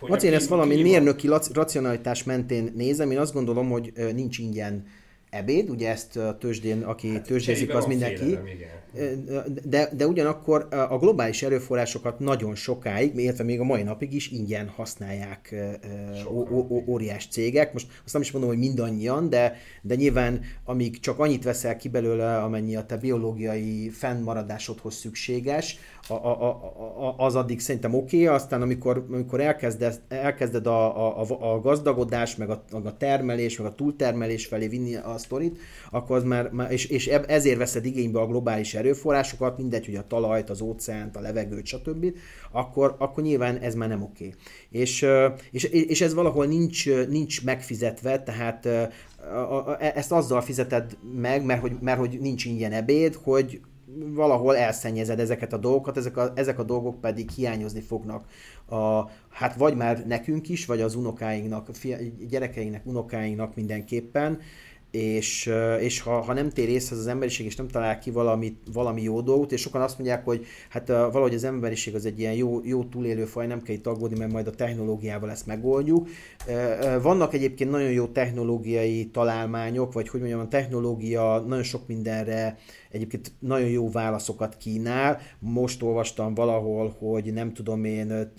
Maci, én ezt valami klíma... mérnöki racionalitás mentén nézem, én azt gondolom, hogy nincs ingyen ebéd, ugye ezt a tőzsdén, aki hát, tőzsdézik, az mindenki. Félelem, de, de ugyanakkor a globális erőforrásokat nagyon sokáig, illetve még a mai napig is ingyen használják óriás cégek. Most azt nem is mondom, hogy mindannyian, de, de nyilván amíg csak annyit veszel ki belőle, amennyi a te biológiai fennmaradásodhoz szükséges, a, a, a, az addig szerintem oké, okay, aztán amikor, amikor elkezded, elkezded a, a, a gazdagodás, meg a, a termelés, meg a túltermelés felé vinni a sztorit, akkor az már, és, és ezért veszed igénybe a globális erőforrásokat, mindegy, hogy a talajt, az óceánt, a levegőt, stb., akkor, akkor nyilván ez már nem oké. És, és, és ez valahol nincs, nincs megfizetve, tehát ezt azzal fizeted meg, mert hogy, mert hogy nincs ingyen ebéd, hogy valahol elszennyezed ezeket a dolgokat, ezek a, ezek a dolgok pedig hiányozni fognak. A, hát vagy már nekünk is, vagy az unokáinknak, fia, gyerekeinknek, unokáinknak mindenképpen, és, és ha, ha nem tér észre az emberiség, és nem talál ki valami, valami jó dolgot, és sokan azt mondják, hogy hát valahogy az emberiség az egy ilyen jó, jó túlélő faj, nem kell itt aggódni, mert majd a technológiával ezt megoldjuk. Vannak egyébként nagyon jó technológiai találmányok, vagy hogy mondjam, a technológia nagyon sok mindenre egyébként nagyon jó válaszokat kínál. Most olvastam valahol, hogy nem tudom én,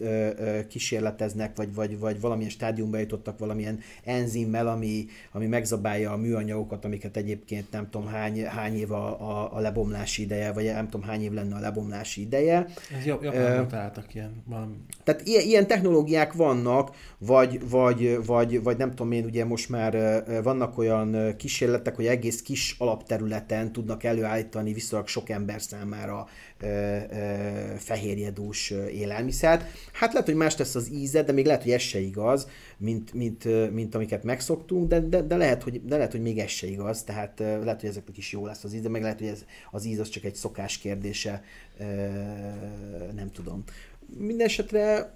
kísérleteznek, vagy, vagy, vagy valamilyen stádiumba jutottak valamilyen enzimmel, ami, ami megzabálja a műanyagokat, amiket egyébként nem tudom hány, hány év a, a, a lebomlási ideje, vagy nem tudom hány év lenne a lebomlási ideje. Ez Japánban találtak ilyen valami. Tehát ilyen, ilyen technológiák vannak, vagy, vagy, vagy, vagy nem tudom én, ugye most már vannak olyan kísérletek, hogy egész kis alapterületen tudnak előállítani viszonylag sok ember számára fehérjedús élelmiszert. Hát lehet, hogy más lesz az íze, de még lehet, hogy ez se igaz, mint, mint, mint amiket megszoktunk, de, de, de, lehet, hogy, de lehet, hogy még ez se igaz, tehát lehet, hogy ezeknek is jó lesz az íz, de meg lehet, hogy ez, az íz az csak egy szokás kérdése, nem tudom. Mindenesetre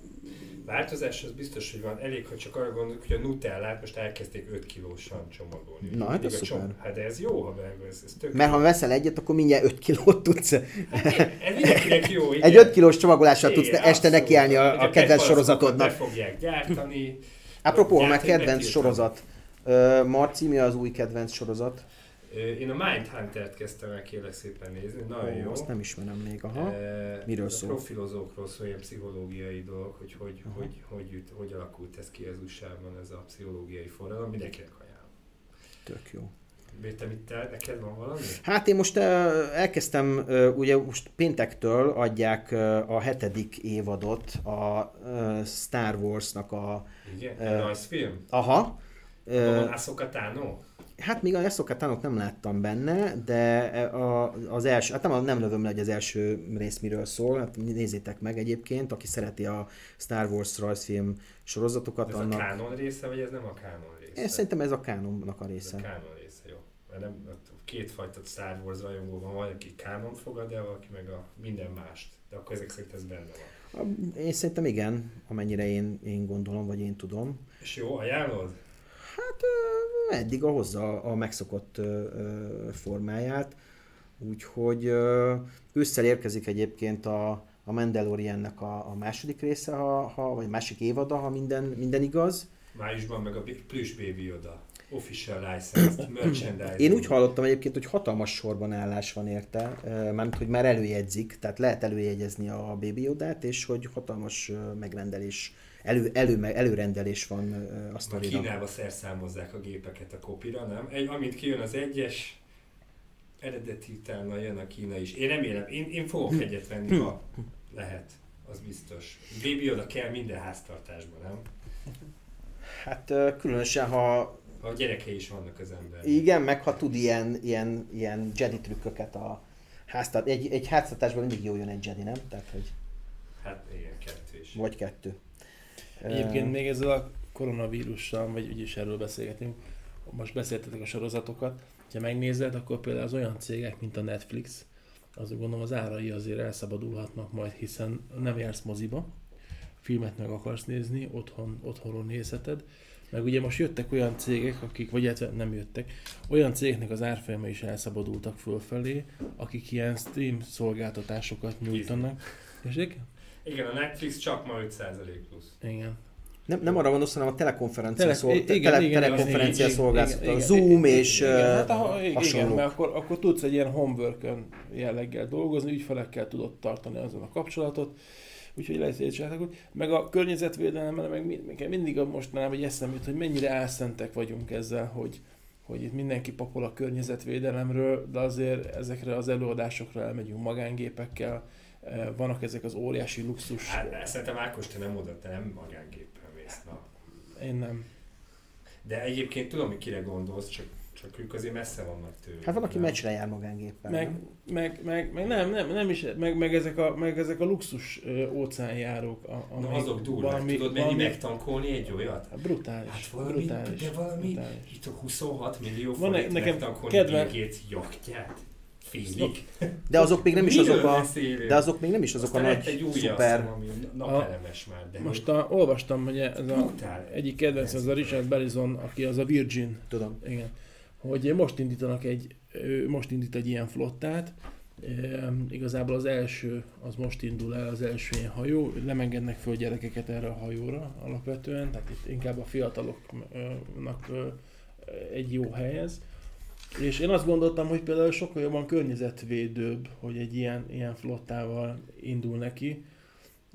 Változás az biztos, hogy van. Elég, ha csak arra gondolok, hogy a Nutellát most elkezdték 5 kilósan csomagolni. Na, hát ez szuper. Hát de ez jó, ha ez, ez tök Mert ha veszel egyet, akkor mindjárt 5 kilót tudsz. Ez mindenkinek jó, igen. Egy 5 kilós csomagolással tudsz Igen, este nekiállni a, a kedvenc sorozatodnak. Be fogják gyártani. Apropó, ha már kedvenc sorozat. Ö, Marci, mi az új kedvenc sorozat? Én a Mindhunter-t kezdtem el kérlek szépen nézni, nagyon Ó, jó. Azt nem ismerem még, aha. Eh, Miről ez a szól? Profilozókról szól, ilyen pszichológiai dolog, hogy hogy, Aha. hogy, hogy, hogy, hogy alakult ez ki az USA-ban, ez a pszichológiai forradalom, mindenkinek ajánlom. Tök jó. Te mit te, neked van valami? Hát én most elkezdtem, ugye most péntektől adják a hetedik évadot a Star Warsnak a... Igen? Ö, Uh, nice film? Aha. Van Ahsoka Tano? Hát még a Eszokatánok nem láttam benne, de a, az első, hát nem, nem lövöm le, hogy az első rész miről szól, hát nézzétek meg egyébként, aki szereti a Star Wars rajzfilm sorozatokat, Ez a annak... kánon része, vagy ez nem a kánon része? Én szerintem ez a kánonnak a Ez a része. kánon része, jó. Mert nem, kétfajta Star Wars rajongó van, van, aki kánon fogad el, valaki meg a minden mást. De akkor ezek szerint ez benne van. Én szerintem igen, amennyire én, én gondolom, vagy én tudom. És jó, ajánlod? Hát eddig hozza a megszokott formáját, úgyhogy ősszel érkezik egyébként a, a Mandaloriannek a, a második része, ha, ha, vagy másik évada, ha minden, minden igaz. Májusban meg a Plüss Baby Yoda. Official licensed merchandise. Én úgy hallottam egyébként, hogy hatalmas sorban állás van érte, mármint, hogy már előjegyzik, tehát lehet előjegyezni a Baby Yodát, és hogy hatalmas megrendelés, elő, elő, előrendelés van ö, a. Kínába szerszámozzák a gépeket a kopira, nem? Egy, amint kijön az egyes, eredeti utána jön a Kína is. Én remélem, én, én fogok egyet venni, ha lehet, az biztos. Baby oda kell minden háztartásban, nem? Hát különösen, ha A gyerekei is vannak az ember. Igen, meg ha tud ilyen, ilyen, ilyen Jedi trükköket a háztat, egy, egy háztartásban mindig jó jön egy Jedi, nem? Tehát, hogy Hát igen, kettő is. vagy kettő. Egyébként még ezzel a koronavírussal, vagy úgyis erről beszélgetünk, most beszéltetek a sorozatokat, ha megnézed, akkor például az olyan cégek, mint a Netflix, azt gondolom az árai azért elszabadulhatnak majd, hiszen nem jársz moziba, filmet meg akarsz nézni, otthon, otthonról nézheted, meg ugye most jöttek olyan cégek, akik, vagy illetve nem jöttek, olyan cégeknek az árfolyama is elszabadultak fölfelé, akik ilyen stream szolgáltatásokat nyújtanak. És Igen, a Netflix csak ma 5% plusz. igen. Nem, nem arra gondolsz, hanem a telekonferencia, Tele- szol, igen, tele, igen, telekonferencia igen, szolgáltató, igen, a igen, Zoom igen, és igen, hát, igen, igen, hasonlók. mert akkor, akkor tudsz egy ilyen homework jelleggel dolgozni, ügyfelekkel tudod tartani azon a kapcsolatot, úgyhogy lehet, hogy csináltak, meg a környezetvédelemre, meg meg mindig a mostanában egy eszem jut, hogy mennyire álszentek vagyunk ezzel, hogy, hogy itt mindenki papol a környezetvédelemről, de azért ezekre az előadásokra elmegyünk magángépekkel, eh, vannak ezek az óriási luxus. Hát szerintem Ákos, te nem oda, te nem magángéppel mész. Na. Én nem. De egyébként tudom, hogy kire gondolsz, csak ők azért messze vannak tőle. Hát van, aki nem? meccsre jár magángéppel. Meg, nem? meg, meg, meg, nem, nem, nem is, meg, meg, ezek a, meg ezek a luxus ö, óceánjárók. A, Na amik azok durvák, tudod mennyi megtankolni egy olyat? Hát brutális. Hát valami, brutális, de valami, brutális. itt a 26 millió Van forint nekem megtankolni kedven- Bill Gates jachtját. Félig. De azok még nem is azok a, de azok még nem is azok a Aztán lett nagy egy új szuper... asszom, ami napelemes már, de Most a, olvastam, hogy ez a egyik kedvenc, az a Richard Bellison, aki az a Virgin, Tudom. igen, hogy most indítanak egy, most indít egy ilyen flottát, igazából az első, az most indul el, az első ilyen hajó, nem föl gyerekeket erre a hajóra alapvetően, tehát itt inkább a fiataloknak egy jó hely ez. És én azt gondoltam, hogy például sokkal jobban környezetvédőbb, hogy egy ilyen, ilyen flottával indul neki.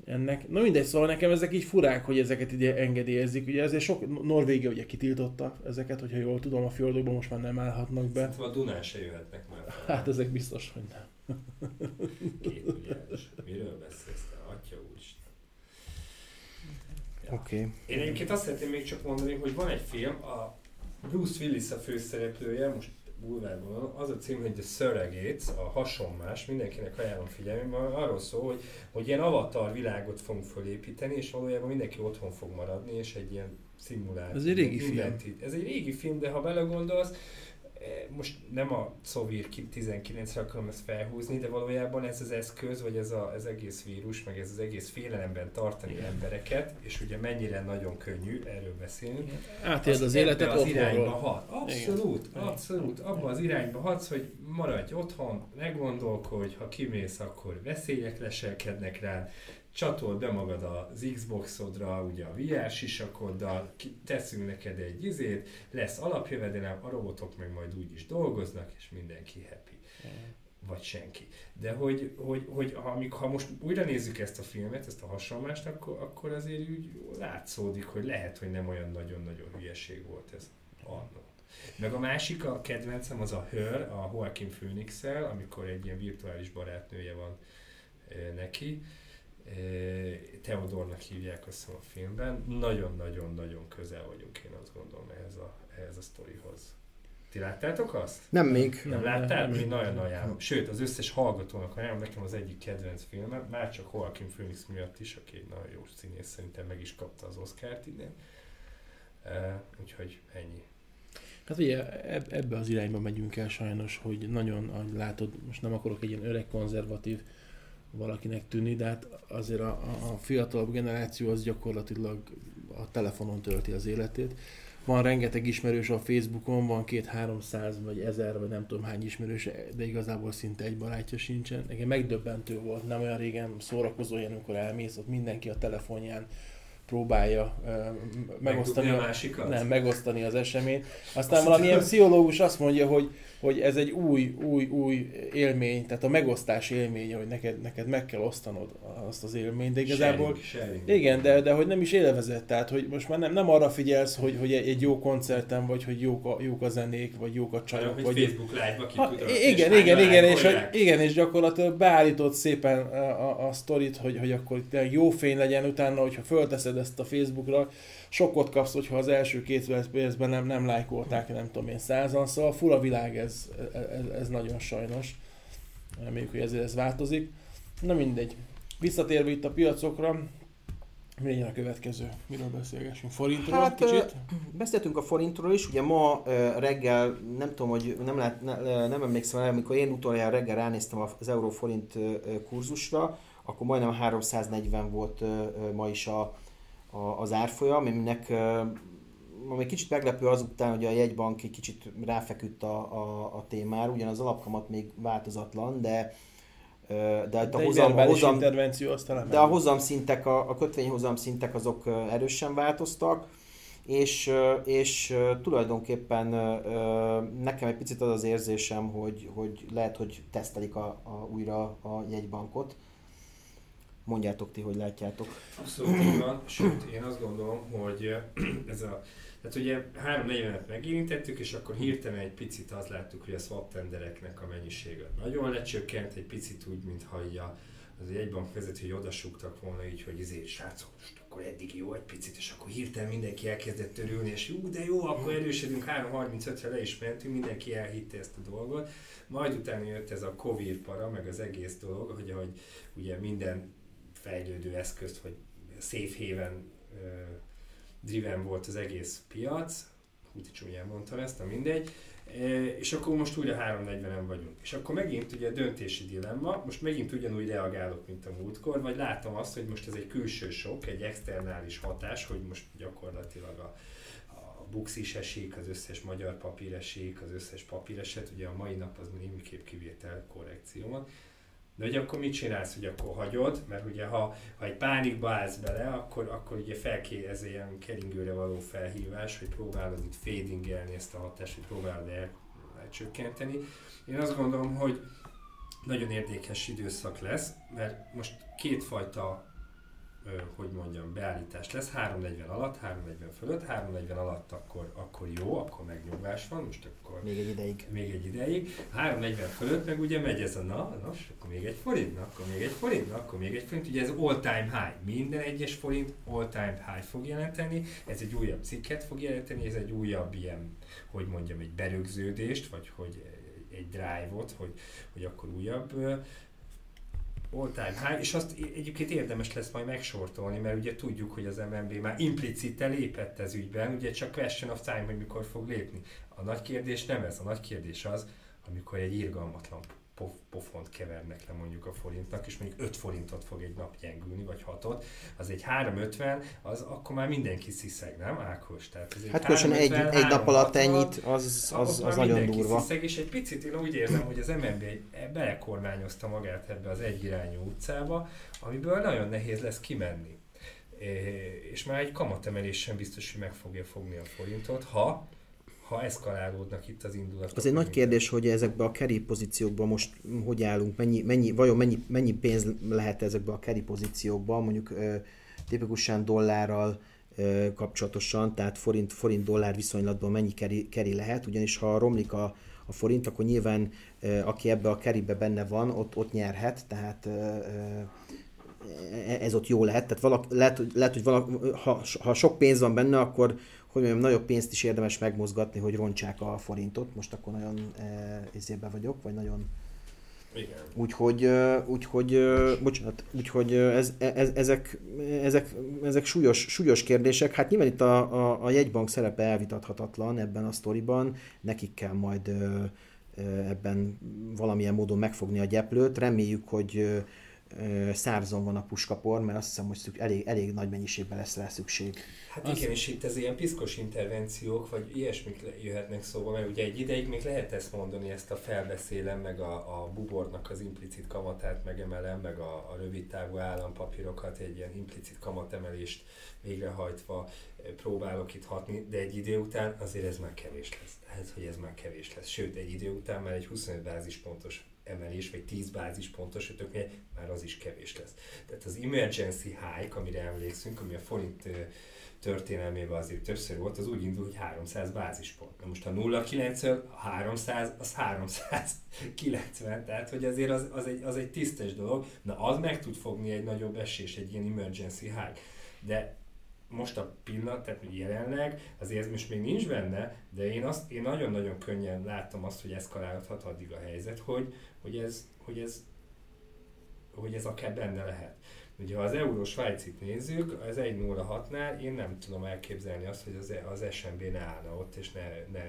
Ennek, na mindegy, szóval nekem ezek így furák, hogy ezeket így engedélyezik. Ugye ezért sok Norvégia ugye kitiltotta ezeket, hogyha jól tudom, a fjordokban most már nem állhatnak be. Szerintem a Dunán se jöhetnek már. Hát ezek biztos, hogy nem. Két milliárdos. Miről beszélsz te? Atya úristen. Ja. Oké. Okay. Én egyébként azt szeretném még csak mondani, hogy van egy film, a Bruce Willis a főszereplője, most bulvárban az a cím, hogy The Surrogates, a hasonlás, mindenkinek ajánlom figyelni, arról szól, hogy, hogy ilyen avatar világot fogunk fölépíteni, és valójában mindenki otthon fog maradni, és egy ilyen szimuláció. Ez egy régi film. Ez egy régi film, de ha belegondolsz, most nem a Szovir 19-re akarom ezt felhúzni, de valójában ez az eszköz, vagy ez az egész vírus, meg ez az egész félelemben tartani Igen. embereket, és ugye mennyire nagyon könnyű erről beszélni. Átéled az életet az irányba hat. Abszolút, Igen. abszolút. Abban az irányba hatsz, hogy maradj otthon, ne gondolkodj, ha kimész, akkor veszélyek leselkednek rád, csatold be magad az Xboxodra, ugye a VR sisakoddal, teszünk neked egy izét, lesz alapjövedelem, a robotok meg majd úgy is dolgoznak, és mindenki happy. Vagy senki. De hogy, hogy, hogy amik, ha most újra nézzük ezt a filmet, ezt a hasonlást, akkor, akkor azért úgy látszódik, hogy lehet, hogy nem olyan nagyon-nagyon hülyeség volt ez annó. Meg a másik, a kedvencem az a Her, a Joaquin phoenix amikor egy ilyen virtuális barátnője van neki, Teodornak hívják azt a filmben. Nagyon-nagyon-nagyon közel vagyunk, én azt gondolom ehhez a, ehhez a sztorihoz. Ti láttátok azt? Nem még. Nem, nem láttál? Mi nagyon ajánlom. Sőt, az összes hallgatónak ajánlom, nekem az egyik kedvenc filmem, már csak Joaquin Phoenix miatt is, aki egy nagyon jó színész, szerintem meg is kapta az Oscar-t idén. Uh, úgyhogy ennyi. Hát ugye ebbe az irányba megyünk el sajnos, hogy nagyon, ahogy látod, most nem akarok egy ilyen öreg konzervatív valakinek tűnni, de hát azért a, a fiatalabb generáció az gyakorlatilag a telefonon tölti az életét. Van rengeteg ismerős a Facebookon, van két 300 vagy 1000 vagy nem tudom hány ismerős, de igazából szinte egy barátja sincsen. Nekem megdöbbentő volt, nem olyan régen szórakozó ilyen, amikor elmész, ott mindenki a telefonján próbálja uh, megosztani, a, másikat? nem, megosztani az eseményt. Aztán Azt valamilyen pszichológus azt mondja, hogy hogy ez egy új, új, új élmény, tehát a megosztás élménye, hogy neked, neked meg kell osztanod azt az élményt, de igazából, sharing, sharing. igen, de, de hogy nem is élvezett, tehát hogy most már nem, nem arra figyelsz, hogy, hogy egy jó koncerten, vagy hogy jók a, jók a zenék, vagy jók a csajok, Olyan, vagy... Facebook live-ba ha, Igen, igen, igen, és, hogy, igen, és gyakorlatilag beállított szépen a, a, a sztorit, hogy, hogy akkor jó fény legyen utána, hogyha fölteszed ezt a Facebookra, sokkot kapsz, hogyha az első két percben nem, nem lájkolták, nem tudom én, százan, szóval full a világ ez, ez, ez nagyon sajnos. Reméljük, hogy ezért ez változik. Na mindegy. Visszatérve itt a piacokra, mi legyen a következő? Miről beszélgessünk? Forintról hát, kicsit? Beszéltünk a forintról is, ugye ma reggel, nem tudom, hogy nem, lát, ne, nem emlékszem el, amikor én utoljára reggel ránéztem az euró-forint kurzusra, akkor majdnem 340 volt ma is a, az árfolyam, aminek ami kicsit meglepő azután, hogy a jegybank egy kicsit ráfeküdt a, a, a témára, ugyan az alapkamat még változatlan, de de, de a hozam, a hozam, intervenció aztán de a hozam szintek, a, a kötvényhozam szintek azok erősen változtak, és, és tulajdonképpen nekem egy picit az az érzésem, hogy, hogy lehet, hogy tesztelik a, a, újra a jegybankot, Mondjátok ti, hogy látjátok. Abszolút így van, sőt, én azt gondolom, hogy ez a tehát ugye 3-40-et megérintettük, és akkor hirtelen egy picit azt láttuk, hogy a swap tendereknek a mennyisége nagyon lecsökkent, egy picit úgy, mintha így a, az egybank vezető, hogy odasúgtak volna így, hogy izé, srácok, most akkor eddig jó egy picit, és akkor hirtelen mindenki elkezdett törülni, és jó, de jó, akkor erősödünk, 3.35-re le is mentünk, mindenki elhitte ezt a dolgot. Majd utána jött ez a Covid para, meg az egész dolog, hogy ahogy ugye minden fejlődő eszközt, hogy safe haven driven volt az egész piac, úgy csúnyán mondtam ezt, na mindegy, és akkor most újra 340-en vagyunk. És akkor megint ugye döntési dilemma, most megint ugyanúgy reagálok, mint a múltkor, vagy látom azt, hogy most ez egy külső sok, egy externális hatás, hogy most gyakorlatilag a, a Bux is esik, az összes magyar papír esik, az összes papír eset, ugye a mai nap az némiképp kivétel korrekció van, de hogy akkor mit csinálsz, hogy akkor hagyod, mert ugye ha, ha egy pánikba állsz bele, akkor, akkor ugye fel kell ez ilyen keringőre való felhívás, hogy próbálod itt fadingelni ezt a hatást, hogy próbálod el, próbál csökkenteni. Én azt gondolom, hogy nagyon érdekes időszak lesz, mert most kétfajta hogy mondjam, beállítás lesz, 340 alatt, 340 fölött, 340 alatt akkor, akkor jó, akkor megnyugvás van, most akkor... Még egy ideig. Még egy ideig. 340 fölött meg ugye megy ez a na, nos, akkor még egy forint, na, akkor még egy forint, na, akkor még egy forint, ugye ez all time high. Minden egyes forint all time high fog jelenteni, ez egy újabb cikket fog jelenteni, ez egy újabb ilyen, hogy mondjam, egy berögződést, vagy hogy egy drive-ot, hogy, hogy akkor újabb all time high, és azt egyébként érdemes lesz majd megsortolni, mert ugye tudjuk, hogy az MNB már implicite lépett ez ügyben, ugye csak question of time, hogy mikor fog lépni. A nagy kérdés nem ez, a nagy kérdés az, amikor egy irgalmatlan pof, pofont kevernek le mondjuk a forintnak, és mondjuk 5 forintot fog egy nap gyengülni, vagy 6-ot, az egy 350, az akkor már mindenki sziszeg, nem Ákos? Tehát ez egy hát különösen egy, egy nap alatt ennyit, az, az, az, az nagyon durva. Sziszeg, és egy picit én úgy érzem, hogy az MNB belekormányozta magát ebbe az egyirányú utcába, amiből nagyon nehéz lesz kimenni. És már egy kamatemelés sem biztos, hogy meg fogja fogni a forintot, ha ha eszkalálódnak itt az indulatok. Az egy nagy kérdés, hogy ezekbe a carry pozíciókba most hogy állunk, mennyi, mennyi, vajon mennyi, mennyi pénz lehet ezekbe a carry pozíciókba, mondjuk ö, tipikusan dollárral ö, kapcsolatosan, tehát forint, forint dollár viszonylatban mennyi carry, carry lehet, ugyanis ha romlik a, a forint, akkor nyilván ö, aki ebbe a carrybe benne van, ott, ott nyerhet, tehát ö, e, ez ott jó lehet. Tehát valaki, lehet, lehet, hogy valaki, ha, ha sok pénz van benne, akkor hogy mondjam, nagyobb pénzt is érdemes megmozgatni, hogy rontsák a forintot. Most akkor nagyon e, izébe vagyok, vagy nagyon... Igen. Úgyhogy, úgyhogy, bocsánat, úgyhogy ez, ez, ezek, ezek, ezek súlyos, súlyos kérdések. Hát nyilván itt a, a, a jegybank szerepe elvitathatatlan ebben a sztoriban, nekik kell majd ebben valamilyen módon megfogni a gyeplőt. Reméljük, hogy szárzon van a puskapor, mert azt hiszem, hogy szük, elég, elég nagy mennyiségben lesz rá szükség. Hát az... igen, és itt ez ilyen piszkos intervenciók, vagy ilyesmik jöhetnek szóba, mert ugye egy ideig még lehet ezt mondani, ezt a felbeszélem, meg a, a bubornak az implicit kamatát megemelem, meg a, a rövid távú állampapírokat, egy ilyen implicit kamatemelést végrehajtva próbálok itt hatni, de egy idő után azért ez már kevés lesz. Tehát, hogy ez már kevés lesz. Sőt, egy idő után már egy 25 bázispontos emelés, vagy 10 bázispontos, ötöknél már az is kevés lesz. Tehát az emergency hike, amire emlékszünk, ami a forint történelmében azért többször volt, az úgy indul, hogy 300 bázispont. Na most a 0,9 a 300, az 390, tehát hogy azért az, az, egy, az egy tisztes dolog, na az meg tud fogni egy nagyobb esés, egy ilyen emergency hike. De most a pillanat, tehát jelenleg, azért ez most még nincs benne, de én, azt, én nagyon-nagyon könnyen látom azt, hogy eszkalálódhat addig a helyzet, hogy, hogy, ez, hogy, ez, hogy ez akár benne lehet. Ugye ha az euró Svájcit nézzük, az 1.06-nál én nem tudom elképzelni azt, hogy az, az SMB ne állna ott, és ne, ne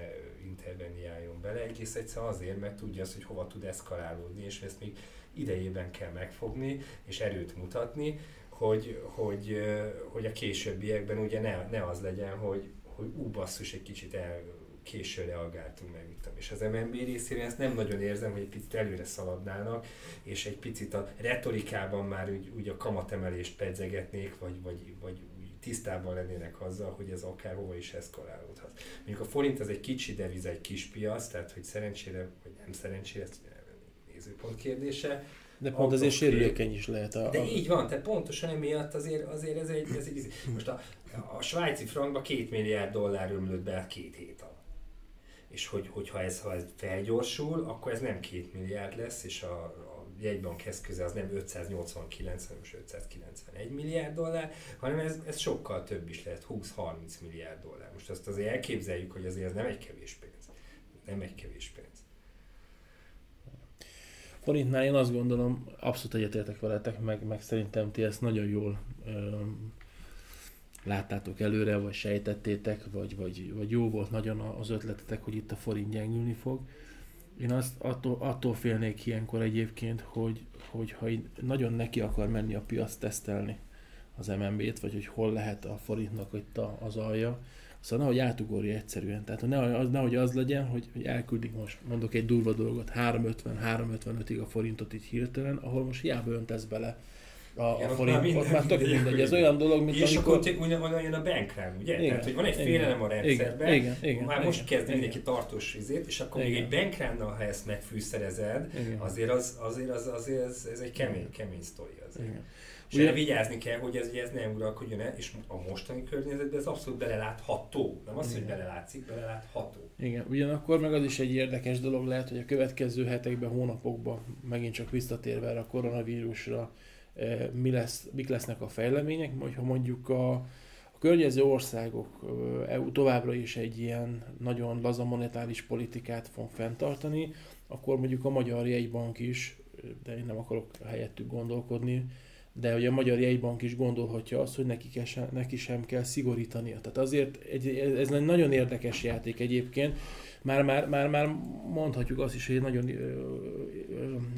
interveniáljon bele, egész egyszer azért, mert tudja azt, hogy hova tud eszkalálódni, és ezt még idejében kell megfogni, és erőt mutatni, hogy, hogy, hogy a későbbiekben ugye ne, ne az legyen, hogy, hogy ú, basszus, egy kicsit el, késő reagáltunk meg, mit És az MNB részére ezt nem nagyon érzem, hogy egy picit előre szaladnának, és egy picit a retorikában már úgy, úgy a kamatemelést pedzegetnék, vagy, vagy, vagy tisztában lennének azzal, hogy ez akár hova is eszkalálódhat. Mondjuk a forint az egy kicsi deviz, egy kis piac, tehát hogy szerencsére, vagy nem szerencsére, ez nézőpont kérdése, de pont azért sérülékeny is lehet. A, De így van, tehát pontosan emiatt azért, azért ez egy, ez egy most a, a svájci frankba két milliárd dollár ömlött be két hét alatt. És hogy, hogyha ez, ha ez felgyorsul, akkor ez nem két milliárd lesz, és a, a jegybank eszköze az nem 589, hanem most 591 milliárd dollár, hanem ez, ez sokkal több is lehet, 20-30 milliárd dollár. Most azt azért elképzeljük, hogy azért ez nem egy kevés pénz. Nem egy kevés pénz. Forintnál én azt gondolom, abszolút egyetértek veletek, meg, meg szerintem ti ezt nagyon jól láttátok előre, vagy sejtettétek, vagy, vagy, vagy jó volt nagyon az ötletetek, hogy itt a forint gyengülni fog. Én azt attól, attól félnék ilyenkor egyébként, hogy, hogy ha nagyon neki akar menni a piac tesztelni az MNB-t, vagy hogy hol lehet a forintnak itt a, az alja, Szóval nehogy átugorja egyszerűen. Tehát nehogy az, nehogy az legyen, hogy, hogy elküldik most, mondok egy durva dolgot, 350-355-ig a forintot így hirtelen, ahol most hiába öntesz bele a, Igen, a forint, ott már tök mindegy, ez olyan dolog, mint és amikor... Akkor ugyan jön a bankrun, ugye? Igen, Tehát, hogy van egy félelem a rendszerben, igen, igen, már igen, most kezd igen, mindenki tartós vizét, és akkor igen. még egy bankrunnal, ha ezt megfűszerezed, igen. azért az, azért az, azért ez, ez egy kemény, kemény sztori azért. Igen. És Ugye, vigyázni kell, hogy ez, ez ne uralkodjon el, és a mostani környezetben ez abszolút belelátható. Nem az, Igen. hogy belelátszik, belelátható. Igen, ugyanakkor meg az is egy érdekes dolog lehet, hogy a következő hetekben, hónapokban, megint csak visszatérve a koronavírusra, mi lesz, mik lesznek a fejlemények, hogyha mondjuk a, a környező országok EU eh, továbbra is egy ilyen nagyon laza monetáris politikát fog fenntartani, akkor mondjuk a Magyar Jegybank is, de én nem akarok helyettük gondolkodni, de hogy a Magyar Jegybank is gondolhatja azt, hogy neki, sem, neki sem kell szigorítania. Tehát azért egy, ez egy nagyon érdekes játék egyébként. Már, már, már, már mondhatjuk azt is, hogy nagyon,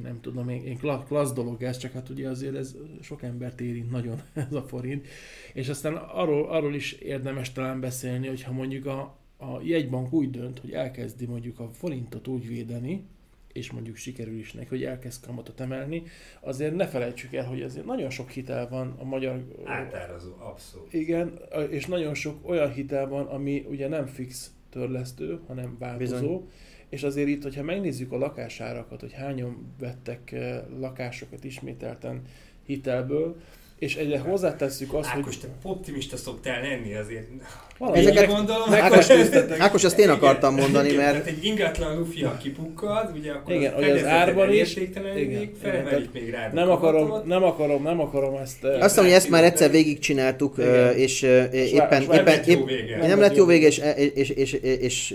nem tudom, én klassz dolog ez, csak hát ugye azért ez sok embert érint nagyon ez a forint. És aztán arról, arról is érdemes talán beszélni, hogyha mondjuk a, a jegybank úgy dönt, hogy elkezdi mondjuk a forintot úgy védeni, és mondjuk sikerül is neki, hogy elkezd kamatot emelni, azért ne felejtsük el, hogy azért nagyon sok hitel van a magyar... Átárazó, abszolút. Igen, és nagyon sok olyan hitel van, ami ugye nem fix törlesztő, hanem változó. Bizony. És azért itt, hogyha megnézzük a lakásárakat, hogy hányan vettek eh, lakásokat ismételten hitelből, és egyre hozzátesszük azt, Ákos, hogy... te optimista szoktál lenni azért. Valami Ezeket, gondolom, Ákos, Ákos, azt én akartam mondani, igen, mert... Tehát egy ingatlan lufi, ha kipukkad, ugye akkor igen, hogy az árban is, igen, igen, még rá. Nem akarom, nem akarom, nem akarom ezt... Azt mondom, hogy ezt már egyszer végigcsináltuk, és éppen, éppen, nem lett jó vége, és, és, és, és,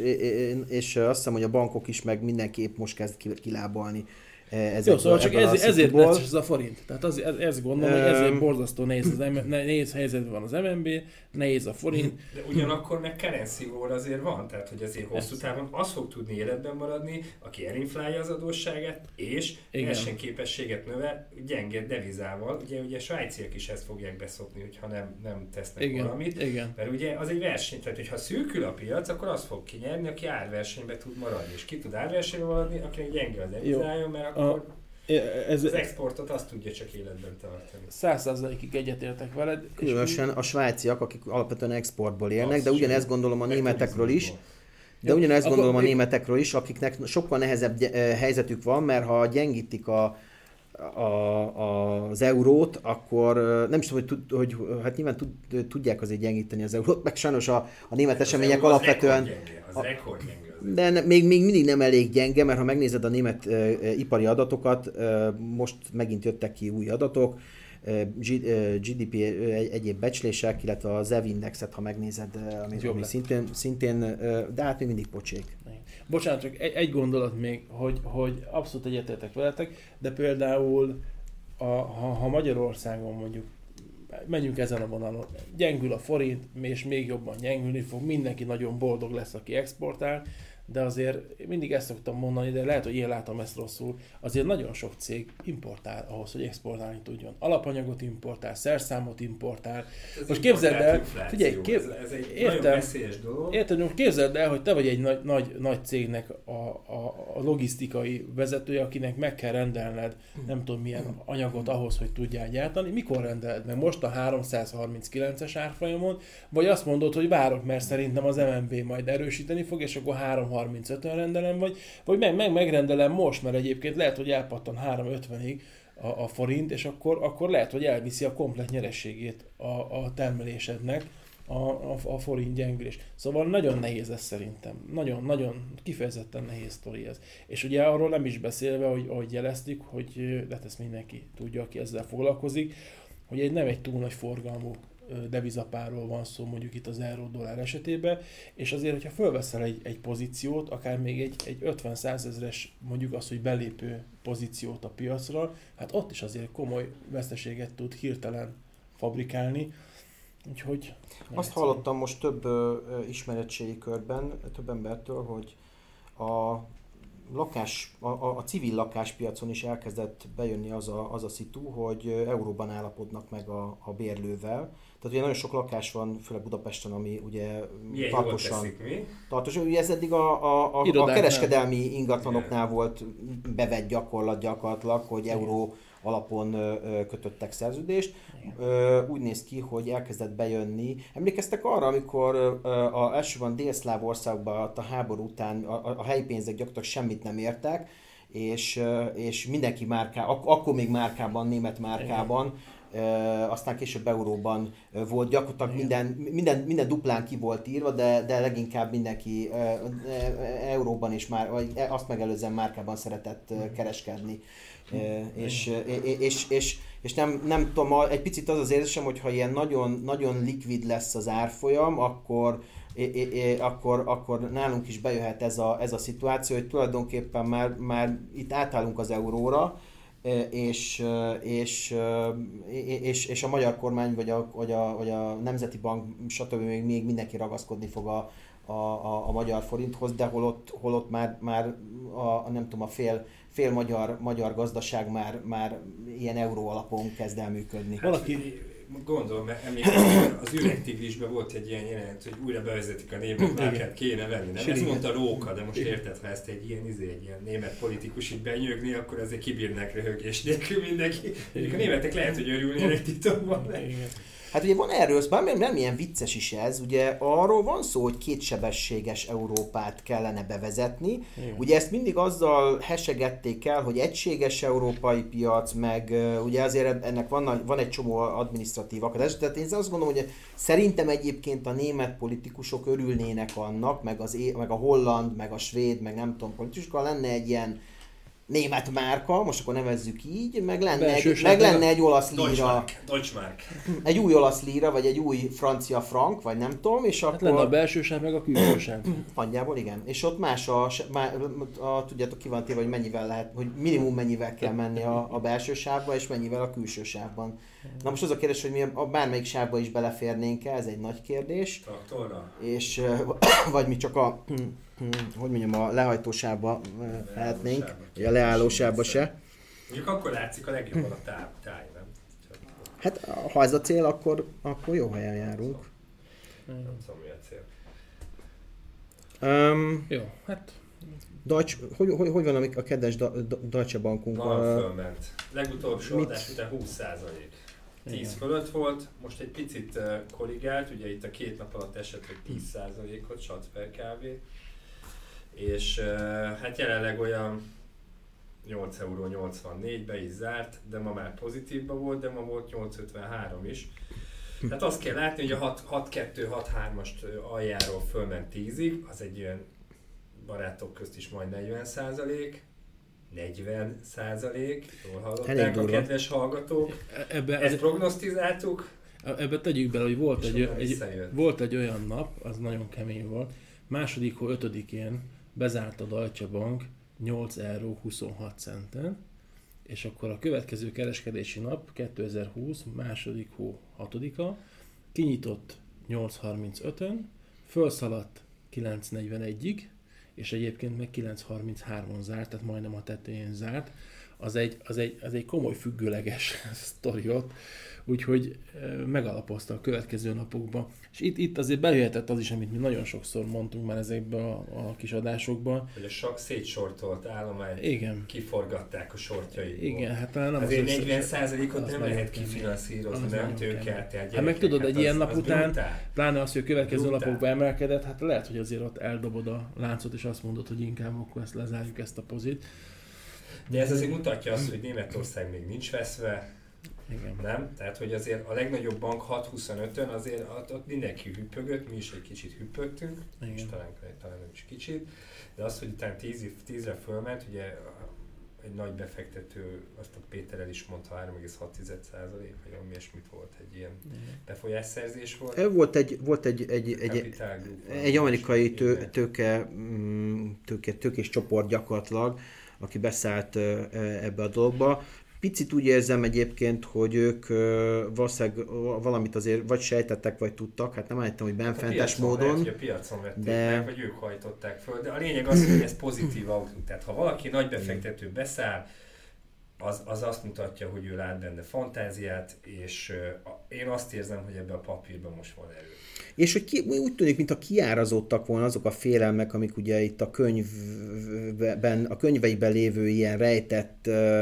és azt hiszem, hogy a bankok is meg mindenképp most kezd kilábalni ezekből, Jó, szóval csak ez, ezért lesz ez a forint. Tehát az, ez, ez gondolom, hogy ezért borzasztó nehéz, az, nehéz helyzetben van az MNB, nehéz a forint. De ugyanakkor meg currency war azért van, tehát hogy azért hosszú távon az fog tudni életben maradni, aki elinflálja az adósságát, és Igen. versenyképességet növel gyenge devizával. Ugye, ugye a svájciak is ezt fogják beszopni, hogyha nem, nem tesznek Igen. valamit. Igen. Mert ugye az egy verseny, tehát hogyha szűkül a piac, akkor az fog kinyerni, aki árversenybe tud maradni. És ki tud árversenybe maradni, akinek gyenge a devizája, mert a, ez, az exportot azt tudja csak életben tartani. Száz százalékig egyetértek veled. Különösen a svájciak, akik alapvetően exportból élnek, az de ugyanezt gondolom a németekről is. De ugyanezt gondolom a németekről is, akiknek sokkal nehezebb eh, helyzetük van, mert ha gyengítik a, a, a, az eurót, akkor eh, nem is tudom, hogy, hogy hát nyilván tud, tudják azért gyengíteni az eurót, meg sajnos a, a német hát események alapvetően... Az rekordgyenge, az rekordgyenge de még, még mindig nem elég gyenge, mert ha megnézed a német uh, ipari adatokat, uh, most megint jöttek ki új adatok, uh, GDP egy, egyéb becslések, illetve a ZEV indexet, ha megnézed, ami, ami szintén, szintén, de hát még mindig pocsék. Bocsánat, csak egy, egy gondolat még, hogy, hogy abszolút egyetértek veletek, de például a, ha, ha Magyarországon mondjuk menjünk ezen a vonalon. Gyengül a forint, és még jobban gyengülni fog, mindenki nagyon boldog lesz, aki exportál, de azért mindig ezt szoktam mondani, de lehet, hogy én látom ezt rosszul, azért nagyon sok cég importál ahhoz, hogy exportálni tudjon. Alapanyagot importál, szerszámot importál. Ez most képzeld el, figyelj, kép, ez, ez egy értem, dolog. Értem, most képzeld el, hogy te vagy egy nagy, nagy, nagy cégnek a, a, a logisztikai vezetője, akinek meg kell rendelned nem tudom milyen anyagot ahhoz, hogy tudjál gyártani. Mikor rendeled meg? Most a 339-es árfolyamon, vagy azt mondod, hogy várok, mert szerintem az MNB majd erősíteni fog, és akkor 3 35-ön rendelem, vagy, vagy meg, meg megrendelem most, mert egyébként lehet, hogy elpattan 350-ig a, a forint, és akkor, akkor lehet, hogy elviszi a komplet nyerességét a, a termelésednek a, a, a forint gyengülés. Szóval nagyon nehéz ez szerintem. Nagyon, nagyon kifejezetten nehéz sztori ez. És ugye arról nem is beszélve, hogy ahogy jeleztük, hogy de ezt mindenki tudja, aki ezzel foglalkozik, hogy egy nem egy túl nagy forgalmú devizapárról van szó mondjuk itt az euró-dollár esetében, és azért, hogyha fölveszel egy, egy pozíciót, akár még egy, egy 50 ezres mondjuk az, hogy belépő pozíciót a piacra, hát ott is azért komoly veszteséget tud hirtelen fabrikálni, úgyhogy... Azt hallottam most több ö, ismeretségi körben, több embertől, hogy a lakás, a, a, a civil lakáspiacon is elkezdett bejönni az a, az a szitu, hogy euróban állapodnak meg a, a bérlővel, Tehát ugye nagyon sok lakás van, főleg Budapesten, ami ugye Milyen tartósan, mi? Ugye ez eddig a, a, a, a kereskedelmi ingatlanoknál volt bevett gyakorlat gyakorlatilag, hogy euró alapon kötöttek szerződést. Úgy néz ki, hogy elkezdett bejönni. Emlékeztek arra, amikor a elsőban délszláv országban a háború után a, helyi pénzek gyakorlatilag semmit nem értek, és, és mindenki márká, ak- akkor még márkában, német márkában, aztán később euróban volt, gyakorlatilag minden, minden, minden duplán ki volt írva, de, de leginkább mindenki euróban és már, vagy azt megelőzően márkában szeretett kereskedni. És, és, és, és nem, nem tudom, egy picit az az érzésem, hogy ha ilyen nagyon, nagyon likvid lesz az árfolyam, akkor, é- é- é- akkor, akkor nálunk is bejöhet ez a, ez a szituáció, hogy tulajdonképpen már, már itt átállunk az euróra, és, és, és, és a magyar kormány, vagy a, vagy a, vagy a Nemzeti Bank, stb. még, még mindenki ragaszkodni fog a, a, a, a magyar forinthoz, de holott, holott már, már a, nem tudom, a fél, fél magyar, magyar gazdaság már, már ilyen euró alapon kezd el működni. Valaki- Gondolom, mert emlékszem, az üvegtigrisben volt egy ilyen jelenet, hogy újra bevezetik a német márkát, kéne venni. Nem? Ezt Igen. mondta Róka, de most érted, ha ezt egy ilyen, izé, egy ilyen német politikus itt benyögni, akkor azért kibírnak röhögés nélkül mindenki. Mondjuk a németek lehet, hogy örülnének titokban. Hát ugye van erről, bár nem, nem ilyen vicces is ez, ugye arról van szó, hogy kétsebességes Európát kellene bevezetni. Igen. Ugye ezt mindig azzal hesegették el, hogy egységes európai piac, meg ugye azért ennek van, van egy csomó administratív akadás. Tehát én azt gondolom, hogy szerintem egyébként a német politikusok örülnének annak, meg, az, meg a holland, meg a svéd, meg nem tudom, politikusok, lenne egy ilyen német márka, most akkor nevezzük így, meg lenne, Belső egy, meg lenne egy olasz líra, Deutschmark. Deutschmark. egy új olasz líra, vagy egy új francia frank, vagy nem tudom, és Hát lenne a akkor belső sáv, meg a külső sáv. nagyjából igen. És ott más a, má, a, tudjátok ki van téve, hogy mennyivel lehet, hogy minimum mennyivel kell menni a, a belső sávba, és mennyivel a külső sávban. Na most az a kérdés, hogy mi a bármelyik sávba is beleférnénk -e, ez egy nagy kérdés, Traktorra. és vagy mi csak a, hogy mondjam, a lehajtósávba ö, lehetnénk, Leállósávba. vagy a leállósávba se. Mondjuk akkor látszik a legjobban a táj, táj nem? Hát ha ez a cél, akkor, akkor jó helyen járunk. nem tudom mi a cél. Um, Jó, hát Deutsche, hogy, hogy, hogy van a, a kedves Deutsche Bankunk? Van fölment. Legutolsó mit? adás után 20 százalék. 10 Igen. fölött volt, most egy picit korrigált, ugye itt a két nap alatt esett egy 10 százalékot, sat per kávé. És hát jelenleg olyan 8 euró 84 be is zárt, de ma már pozitívban volt, de ma volt 8,53 is. Tehát azt kell látni, hogy a 6-2-6-3-ast aljáról fölment 10-ig, az egy olyan barátok közt is majd 40 százalék, 40 százalék, jól Elég hallották a durva. kedves hallgatók. ebbe, Ezt prognosztizáltuk, ebbe tegyük bele, hogy volt egy, egy, volt egy olyan nap, az nagyon kemény volt, második hó ötödikén bezárt a Deutsche Bank 8 euró 26 centen, és akkor a következő kereskedési nap 2020 második hó 6-a kinyitott 8.35-ön, felszaladt 9.41-ig, és egyébként meg 9.33-on zárt, tehát majdnem a tetején zárt. Az egy, az egy, az egy komoly függőleges sztori ott, úgyhogy megalapozta a következő napokban. És itt, itt azért bejöhetett az is, amit mi nagyon sokszor mondtunk már ezekben a, a kis adásokban. Hogy a sa- szétsortolt állomány Igen, kiforgatták a sortjaiból. igen, hát talán nem Azért az 40 összes- százalékot az nem lehet kifinanszírozni, Az nem nagyon tőke kemény. átelt Hát meg tudod, egy ilyen nap után- brutál. Pláne az, hogy a következő Brutál. napokban emelkedett, hát lehet, hogy azért ott eldobod a láncot, és azt mondod, hogy inkább akkor ezt lezárjuk ezt a pozit. De ez azért mutatja azt, hogy Németország még nincs veszve, Igen. nem? Tehát, hogy azért a legnagyobb bank 6.25-ön azért ott, ott mindenki hüppögött, mi is egy kicsit hüppögtünk, Igen. és talán, talán nem is kicsit, de az, hogy utána 10, 10-re fölment, ugye egy nagy befektető, azt a Péterel is mondta, 3,6 százalék, vagy valami ilyesmit volt, egy ilyen befolyásszerzés volt. Volt egy, volt egy, egy, egy, egy amerikai tő, tőke, mm, tőke, tőkés csoport gyakorlatilag, aki beszállt ebbe a dologba. Picit úgy érzem egyébként, hogy ők valószínűleg valamit azért vagy sejtettek, vagy tudtak, hát nem állítom, hogy benfentes piacon Lehet, módon. hogy a piacon vették de- de... meg, vagy ők hajtották föl, de a lényeg az, hogy ez pozitív outlook. Tehát ha valaki nagy befektető beszáll, az, az azt mutatja, hogy ő lát benne fantáziát, és én azt érzem, hogy ebben a papírban most van erő. És hogy ki, úgy tűnik, mintha kiárazódtak volna azok a félelmek, amik ugye itt a könyvben, a könyveiben lévő ilyen rejtett, uh,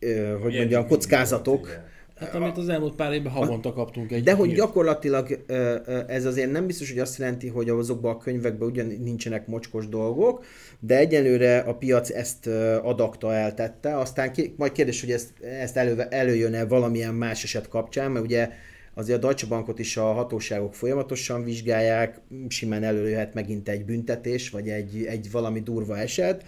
uh, hogy mondjam, kockázatok, volt, Hát amit az elmúlt pár évben havonta kaptunk egy De hogy hírt. gyakorlatilag ez azért nem biztos, hogy azt jelenti, hogy azokban a könyvekben ugyan nincsenek mocskos dolgok, de egyelőre a piac ezt adakta eltette, aztán ki, majd kérdés, hogy ezt, ezt elő, előjön-e valamilyen más eset kapcsán, mert ugye azért a Deutsche Bankot is a hatóságok folyamatosan vizsgálják, simán előjöhet megint egy büntetés, vagy egy, egy valami durva eset.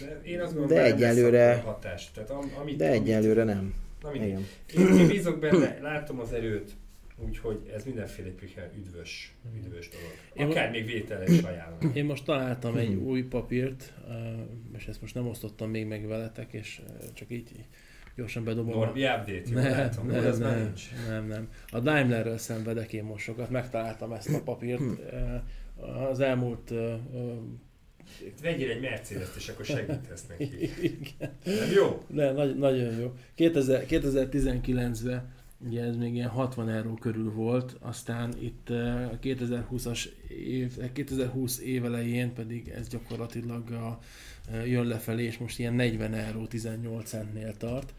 De én azt gondolom, de egyelőre, hatás. Tehát am, amit, de egyelőre nem. Na Igen. Én, én bízok benne, látom az erőt, úgyhogy ez mindenféleképpen üdvös, üdvös dolog. Akár én, még vétele is ajánlom. Én most találtam egy hmm. új papírt, és ezt most nem osztottam még meg veletek, és csak így gyorsan bedobom. Norbi update, nem, látom, nem, ez nem, nem, nem, nem. A Daimlerről szenvedek én most sokat, megtaláltam ezt a papírt. Az elmúlt Vegyél egy mercedes és akkor segítesz neki. Igen. Nem jó? De, nagy, nagyon jó. 2000, 2019-ben ugye ez még ilyen 60 euró körül volt, aztán itt a 2020-as év, 2020 év elején pedig ez gyakorlatilag a, jön lefelé, és most ilyen 40 euró 18 centnél tart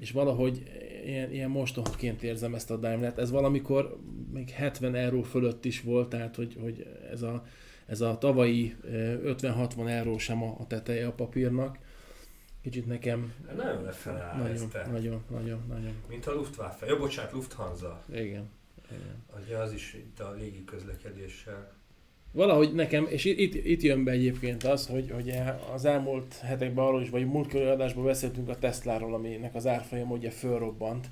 és valahogy ilyen, ilyen mostohaként érzem ezt a Daimler-t. Ez valamikor még 70 euró fölött is volt, tehát hogy, hogy ez a ez a tavalyi 50-60 euró sem a, teteje a papírnak. Kicsit nekem... Nagyon lefele áll nagyon, ezt nagyon, nagyon, nagyon. Mint a Luftwaffe. Jó, bocsánat, Lufthansa. Igen. Igen. Ugye az is itt a légi közlekedéssel. Valahogy nekem, és itt, itt jön be egyébként az, hogy, hogy az elmúlt hetekben arról is, vagy múlt adásban beszéltünk a Tesláról, aminek az árfolyam ugye fölrobbant,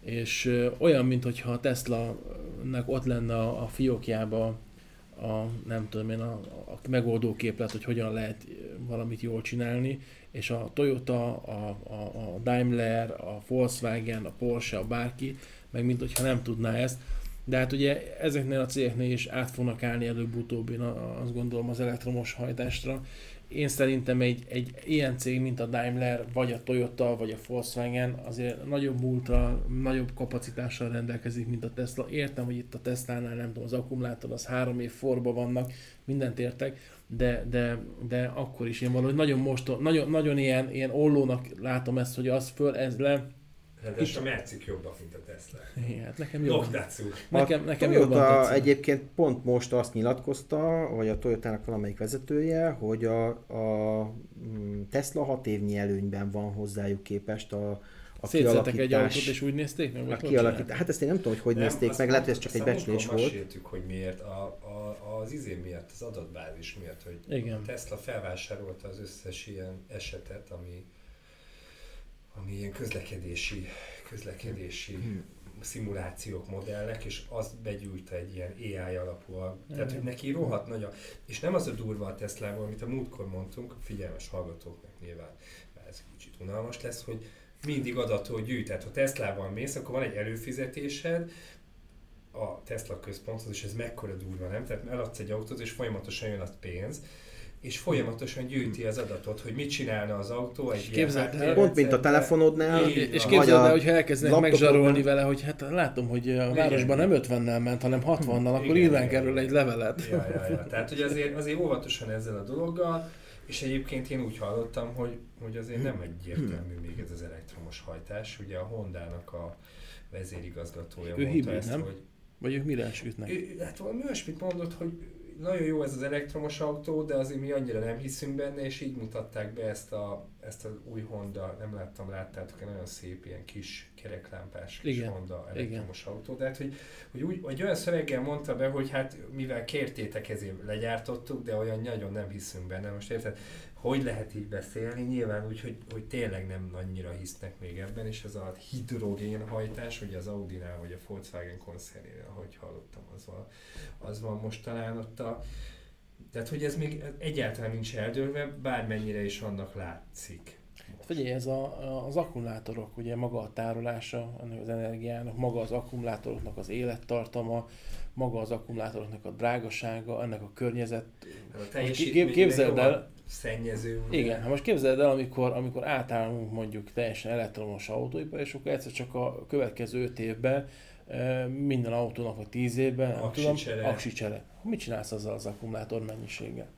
és olyan, mintha a Tesla-nak ott lenne a, a fiókjába a, nem tudom én, a, a megoldó képlet, hogy hogyan lehet valamit jól csinálni, és a Toyota, a, a, a Daimler, a Volkswagen, a Porsche, a bárki, meg mint hogyha nem tudná ezt, de hát ugye ezeknél a cégeknél is át fognak állni előbb-utóbb, én azt gondolom az elektromos hajtásra, én szerintem egy, egy ilyen cég, mint a Daimler, vagy a Toyota, vagy a Volkswagen azért nagyobb múltra, nagyobb kapacitással rendelkezik, mint a Tesla. Értem, hogy itt a Tesla-nál nem tudom, az akkumulátor az három év forba vannak, mindent értek, de, de, de akkor is én valahogy nagyon most, nagyon, nagyon ilyen, ilyen ollónak látom ezt, hogy az föl, ez le, és a Mercik jobbak, mint a Tesla. Igen, hát nekem jobban. Nekem, nekem Toyota jobban tetszik. egyébként pont most azt nyilatkozta, vagy a Toyotának valamelyik vezetője, hogy a, a mm, Tesla hat évnyi előnyben van hozzájuk képest a, a Szétszettek egy autót, és úgy nézték meg? A kialakít... Hát ezt én nem tudom, hogy hogy nem, nézték meg, lehet, hogy ez csak egy becslés volt. Meséltük, hogy miért, a, a, az izé miatt, az adatbázis miatt, hogy Igen. a Tesla felvásárolta az összes ilyen esetet, ami ami ilyen közlekedési, közlekedési hmm. szimulációk, modellek, és azt begyűjte egy ilyen AI alapú, tehát hogy neki rohadt nagy a, és nem az a durva a Tesla-ból, amit a múltkor mondtunk, figyelmes hallgatóknak nyilván, mert ez kicsit unalmas lesz, hogy mindig adatot gyűjt. Tehát ha Teslával mész, akkor van egy előfizetésed, a Tesla központhoz, és ez mekkora durva, nem? Tehát eladsz egy autót, és folyamatosan jön a pénz, és folyamatosan gyűjti az adatot, hogy mit csinálna az autó egy képzeld ilyen Pont, mint a telefonodnál. És képzeld el, hogyha elkezdenek megzsarolni vele, hogy hát látom, hogy a városban nem 50-nel ment, hanem 60-nal, akkor írván kerül egy levelet. Ja, ja, ja. Tehát, hogy azért, azért óvatosan ezzel a dologgal, és egyébként én úgy hallottam, hogy, hogy azért nem egyértelmű még ez az elektromos hajtás. Ugye a Hondának a vezérigazgatója ő mondta hibrid, ezt, nem? hogy... Vagy ők mire esküdnek? Hát valami olyasmit mondott, hogy nagyon jó ez az elektromos autó, de azért mi annyira nem hiszünk benne, és így mutatták be ezt, a, ezt az új Honda, nem láttam, láttátok, egy nagyon szép ilyen kis kereklámpás kis Igen. Honda elektromos Igen. autó, de hát, hogy, hogy úgy, hogy olyan szöveggel mondta be, hogy hát mivel kértétek, ezért legyártottuk, de olyan nagyon nem hiszünk benne. Most érted, hogy lehet így beszélni? Nyilván úgy, hogy, hogy tényleg nem annyira hisznek még ebben, és ez a hidrogén hajtás, ugye az Audi-nál, vagy a Volkswagen koncernél, ahogy hallottam, az van, az van most talán ott a... Tehát, hogy ez még egyáltalán nincs eldőlve, bármennyire is annak látszik. Figyelj, ez a, az akkumulátorok, ugye maga a tárolása ennek az energiának, maga az akkumulátoroknak az élettartama, maga az akkumulátoroknak a drágasága, ennek a környezet. A Kép- képzeld el, szennyező. Ugye? igen, hát most képzeld el, amikor, amikor átállunk mondjuk teljesen elektromos autóiba, és akkor egyszer csak a következő 5 évben eh, minden autónak, vagy 10 évben, nem tudom, Aksicsere. Mit csinálsz azzal az akkumulátor mennyiséggel?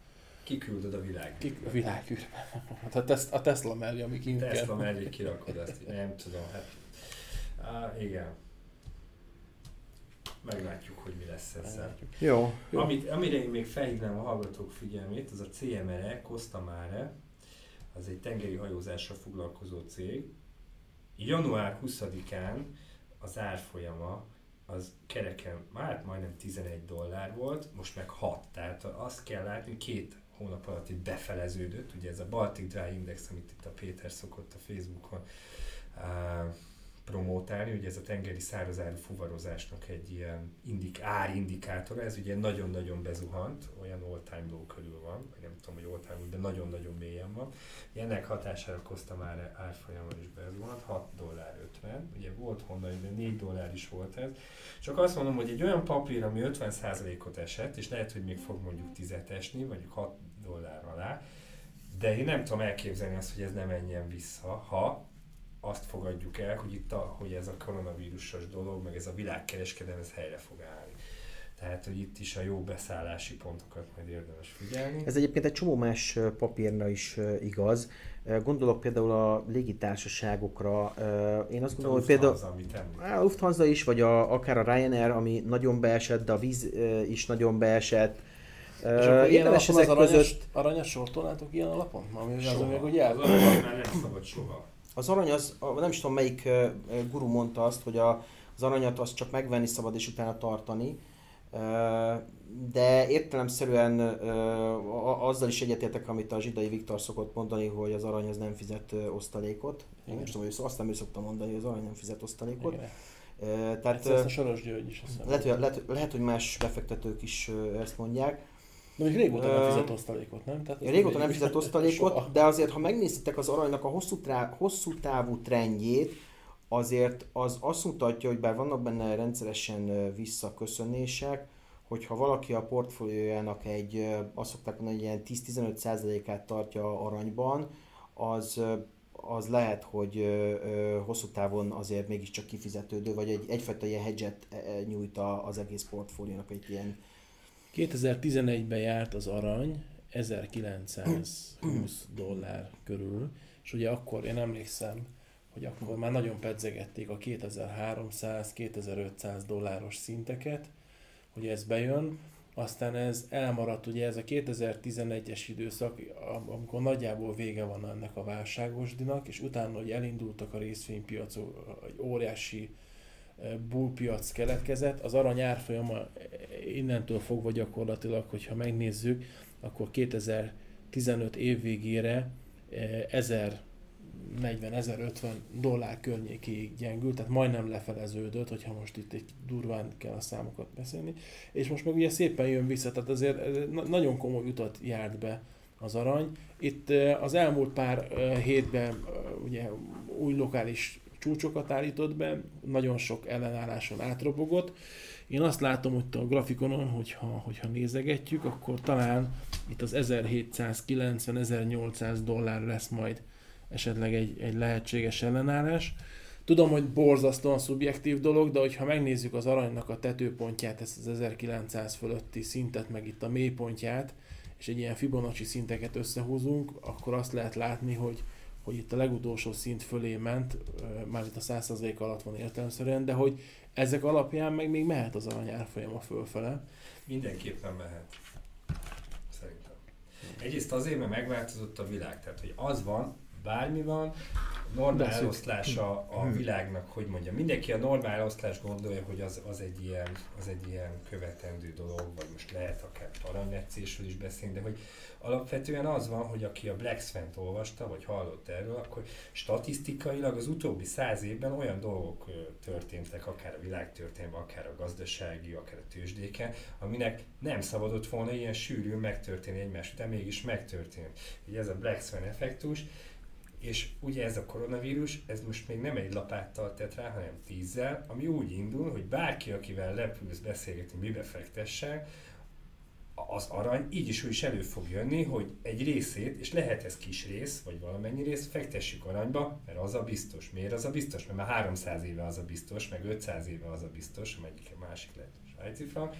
Kiküldöd a világ. Ki, a világűrbe. Hát a, Tesla, a Tesla mellé, ami kint Tesla kell. mellé kirakod így nem tudom, hát... Á, igen. Meglátjuk, hogy mi lesz ezzel. Jó. Jó. Amit, amire én még felhívnám a hallgatók figyelmét, az a CMR-e, Costamare, az egy tengeri hajózással foglalkozó cég. Január 20-án az árfolyama az kereken már majdnem 11 dollár volt, most meg 6. Tehát azt kell látni, két hónap alatt itt befeleződött, ugye ez a Baltic Dry Index, amit itt a Péter szokott a Facebookon uh, promótálni, ugye ez a tengeri szárazáru fuvarozásnak egy ilyen indik, árindikátora, ez ugye nagyon-nagyon bezuhant, olyan all-time low körül van, vagy nem tudom, hogy all-time de nagyon-nagyon mélyen van. Ennek hatására Costa már árfolyama is bezuhant, 6 dollár 50, ugye volt honnan, de 4 dollár is volt ez. Csak azt mondom, hogy egy olyan papír, ami 50%-ot esett, és lehet, hogy még fog mondjuk 10 esni, mondjuk 6 dollár alá, de én nem tudom elképzelni azt, hogy ez nem menjen vissza, ha azt fogadjuk el, hogy itt a, hogy ez a koronavírusos dolog, meg ez a világkereskedelem, ez helyre fog állni. Tehát, hogy itt is a jó beszállási pontokat majd érdemes figyelni. Ez egyébként egy csomó más papírna is igaz. Gondolok például a légitársaságokra. Én azt gondolom, hogy például a Lufthansa is, vagy a, akár a Ryanair, ami nagyon beesett, de a víz is nagyon beesett. És akkor ilyen alapon az aranyas, között aranyas sortolnátok ilyen alapon? Ami az, Soha. Az arany már nem szabad soha. Az arany az, nem is tudom melyik guru mondta azt, hogy a, az aranyat azt csak megvenni szabad és utána tartani. De értelemszerűen azzal is egyetértek, amit a zsidai Viktor szokott mondani, hogy az arany az nem fizet osztalékot. Én Igen. nem is tudom, hogy azt nem ő szokta mondani, hogy az arany nem fizet osztalékot. Igen. Tehát ezt a Soros György is lehet, hogy, lehet, lehet, hogy más befektetők is ezt mondják. Még régóta nem fizet osztalékot, nem? Tehát ez Régóta nem fizet osztalékot, Soha. de azért, ha megnézitek az aranynak a hosszú, trá, hosszú távú trendjét, azért az azt mutatja, hogy bár vannak benne rendszeresen visszaköszönések, hogyha valaki a portfóliójának egy, azt szokták mondani, hogy ilyen 10-15%-át tartja aranyban, az, az lehet, hogy hosszú távon azért mégiscsak kifizetődő, vagy egy, egyfajta ilyen hedget ö, ö, nyújt az egész portfóliónak egy ilyen 2011-ben járt az arany 1920 dollár körül, és ugye akkor én emlékszem, hogy akkor már nagyon pedzegették a 2300-2500 dolláros szinteket, hogy ez bejön, aztán ez elmaradt, ugye ez a 2011-es időszak, am- amikor nagyjából vége van ennek a válságosdinak, és utána, hogy elindultak a részvénypiacok, egy óriási bullpiac keletkezett, az arany árfolyama innentől fogva gyakorlatilag, hogyha megnézzük, akkor 2015 év végére eh, 1040-1050 dollár környékéig gyengült, tehát majdnem lefeleződött, hogyha most itt egy durván kell a számokat beszélni, és most meg ugye szépen jön vissza, tehát azért eh, na- nagyon komoly utat járt be az arany. Itt eh, az elmúlt pár eh, hétben ugye új lokális csúcsokat állított be, nagyon sok ellenálláson átrobogott. Én azt látom hogy a grafikonon, hogyha, hogyha nézegetjük, akkor talán itt az 1790-1800 dollár lesz majd esetleg egy, egy lehetséges ellenállás. Tudom, hogy borzasztóan szubjektív dolog, de hogyha megnézzük az aranynak a tetőpontját, ezt az 1900 fölötti szintet, meg itt a mélypontját, és egy ilyen Fibonacci szinteket összehúzunk, akkor azt lehet látni, hogy, hogy itt a legutolsó szint fölé ment, már itt a 100% alatt van értelemszerűen, de hogy ezek alapján meg még mehet az arany árfolyama fölfele. Mindenképpen mehet. Szerintem. Egyrészt azért, mert megváltozott a világ. Tehát, hogy az van, bármi van, normál Beszél. eloszlása a világnak, hogy mondja, mindenki a normál eloszlást gondolja, hogy az, az, egy ilyen, az egy ilyen követendő dolog, vagy most lehet akár aranymetszésről is beszélni, de hogy alapvetően az van, hogy aki a Black Swan-t olvasta, vagy hallott erről, akkor statisztikailag az utóbbi száz évben olyan dolgok történtek, akár a világtörténelemben, akár a gazdasági, akár a tőzsdéken, aminek nem szabadott volna ilyen sűrűn megtörténni egymás után, mégis megtörtént. Ugye ez a Black Swan effektus, És ugye ez a koronavírus, ez most még nem egy lapáttal tett rá, hanem tízzel, ami úgy indul, hogy bárki, akivel lepülsz beszélgetni, mibe fektessen, az arany így is úgy is elő fog jönni, hogy egy részét, és lehet ez kis rész, vagy valamennyi rész, fektessük aranyba, mert az a biztos. Miért az a biztos? Mert már 300 éve az a biztos, meg 500 éve az a biztos, amelyik a másik lehet a svájci frank,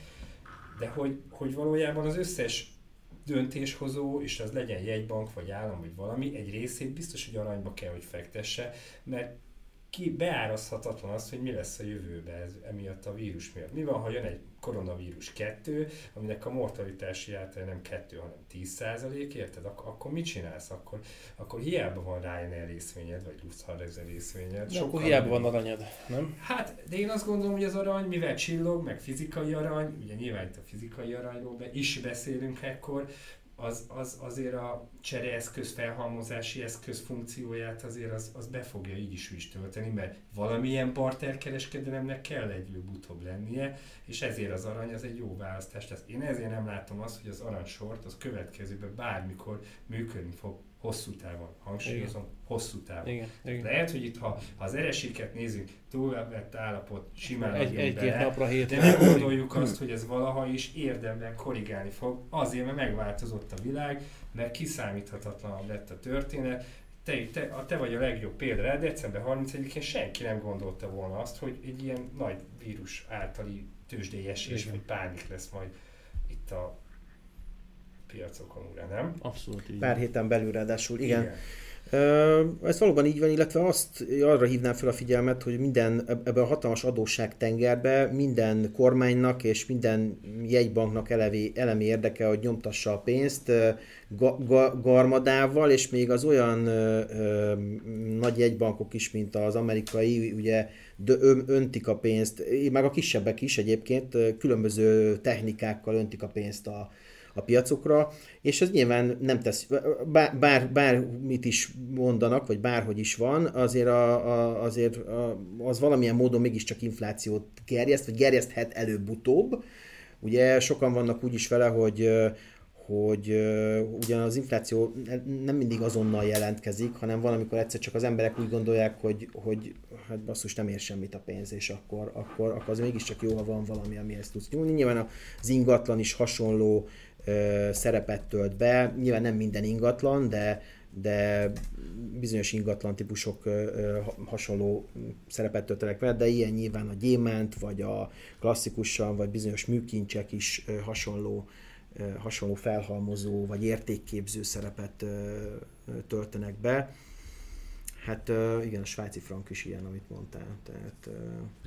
de hogy, hogy valójában az összes döntéshozó, és az legyen jegybank, vagy állam, vagy valami, egy részét biztos, hogy aranyba kell, hogy fektesse, mert ki beárazhatatlan az, hogy mi lesz a jövőben ez, emiatt a vírus miatt. Mi van, ha jön egy koronavírus 2, aminek a mortalitási által nem 2, hanem 10 százalék, érted? Ak- akkor mit csinálsz? Akkor, akkor hiába van Ryanair részvényed, vagy Lufthansa részvényed. De akkor hiába van aranyad, nem? Hát, de én azt gondolom, hogy az arany, mivel csillog, meg fizikai arany, ugye nyilván itt a fizikai aranyról be, is beszélünk ekkor, az, az azért a csereeszköz, felhalmozási eszköz funkcióját azért az, az be fogja így is, is tölteni, mert valamilyen barterkereskedelemnek kell előbb-utóbb lennie, és ezért az arany az egy jó választás. Tehát én ezért nem látom azt, hogy az aranysort az következőben bármikor működni fog hosszú távon. Hangsúlyozom, hosszú távon. Igen, igen. Lehet, hogy itt, ha, ha az ereséket nézzük, túlvett állapot, simán Egy, egy-két bele, napra, hét de nem gondoljuk azt, hogy ez valaha is érdemben korrigálni fog, azért, mert megváltozott a világ, mert kiszámíthatatlanabb lett a történet. Te, te, a, te vagy a legjobb példa rá, december 31-én senki nem gondolta volna azt, hogy egy ilyen nagy vírus általi tőzsdélyesés vagy pánik lesz majd itt a piacokon újra, nem? Abszolút így. Pár héten belül ráadásul, igen. igen. Ez valóban így van, illetve azt arra hívnám fel a figyelmet, hogy minden ebben a hatalmas adósság tengerbe minden kormánynak és minden jegybanknak elevi, elemi érdeke, hogy nyomtassa a pénzt ga, ga, garmadával, és még az olyan ö, ö, nagy jegybankok is, mint az amerikai, ugye de ön, öntik a pénzt, meg a kisebbek is egyébként különböző technikákkal öntik a pénzt a, a piacokra, és ez nyilván nem tesz, bár, bár, bármit is mondanak, vagy bárhogy is van, azért, a, a, azért a, az valamilyen módon mégiscsak inflációt gerjeszt, vagy gerjeszthet előbb-utóbb. Ugye sokan vannak úgy is vele, hogy hogy uh, ugyan az infláció nem mindig azonnal jelentkezik, hanem valamikor egyszer csak az emberek úgy gondolják, hogy, hogy hát basszus nem ér semmit a pénz, és akkor, akkor, akkor az mégiscsak jó, ha van valami, amihez tudsz nyúlni. Nyilván az ingatlan is hasonló szerepet tölt be, nyilván nem minden ingatlan, de, de bizonyos ingatlan típusok hasonló szerepet töltenek be, de ilyen nyilván a gyémánt, vagy a klasszikusan, vagy bizonyos műkincsek is hasonló hasonló felhalmozó vagy értékképző szerepet töltenek be. Hát igen, a svájci frank is ilyen, amit mondtál. Tehát,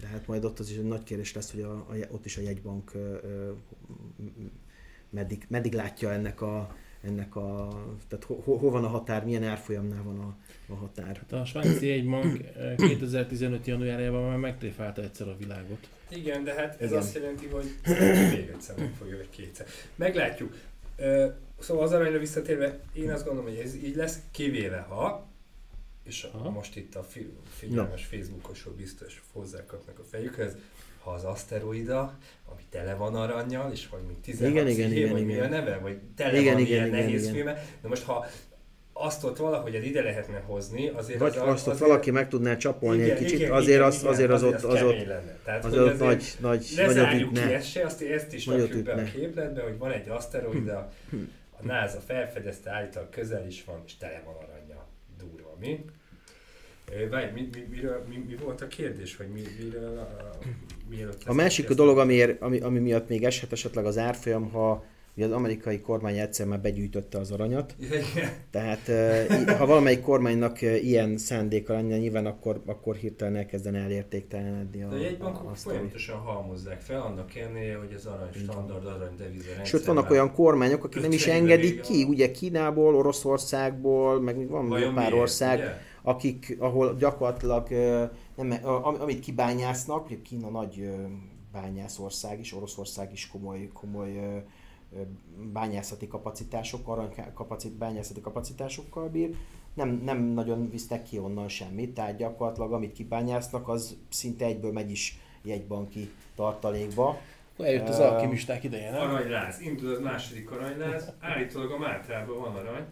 de hát majd ott az is egy nagy kérdés lesz, hogy a, a, ott is a jegybank meddig, meddig látja ennek a, ennek a, tehát ho, ho van a határ, milyen árfolyamnál van a, a határ. Hát a svájci jegybank 2015. januárjában már megtréfálta egyszer a világot. Igen, de hát ez Igen. azt jelenti, hogy még egyszer meg fogja, vagy kétszer. Meglátjuk. Szóval az aranyra visszatérve, én azt gondolom, hogy ez így lesz, kivéve ha, és a, Aha. most itt a fi, figyelmes Facebookosok biztos hozzákapnak a fejükhöz, ha az aszteroida, ami tele van aranyjal, és hogy még 16 Igen, igen, szíjé, igen, vagy igen. mi a neve, vagy tele Igen, van igen, ilyen igen, nehéz igen. filme. De most ha azt ott valahogy ez ide lehetne hozni, azért Vagy az, azt ott azért, valaki meg tudná csapolni igen, egy kicsit, igen, azért, igen, az, azért az ott, az ott, kemény lenne. Tehát, azért hogy ott nagy, nagy, ne zárjuk ki ezt se, azt, ezt is rakjuk be a képletbe, hogy van egy aszteroida, a NASA felfedezte, állítólag közel is van, és tele van aranya. Durva, mi? Várj, mi, mi, miről, mi, mi, volt a kérdés, vagy mi, miről, a, mielőtt A másik kezdtem? dolog, amiért, ami, ami miatt még eshet esetleg az árfolyam, ha ugye az amerikai kormány egyszer már begyűjtötte az aranyat, Igen. tehát eh, ha valamelyik kormánynak ilyen szándéka lenne, nyilván akkor, akkor hirtelen elkezdene elértéktelenedni a, De a a, jegybankok a folyamatosan halmozzák fel, annak ellenére, hogy az arany standard, arany deviza Sőt, vannak olyan kormányok, akik nem is 50 éve engedik ki, van. ugye Kínából, Oroszországból, meg még van Vajon pár miért, ország, ugye? akik, ahol gyakorlatilag ö, nem, amit kibányásznak, ugye Kína nagy bányászország is, Oroszország is komoly, komoly bányászati kapacitások, kapacit, bányászati kapacitásokkal bír, nem, nem nagyon visznek ki onnan semmit, tehát gyakorlatilag amit kibányásznak, az szinte egyből megy is jegybanki tartalékba. Eljött az alkimisták ideje, nem? Aranyláz, indul az második aranyláz, állítólag a Mátrában van arany,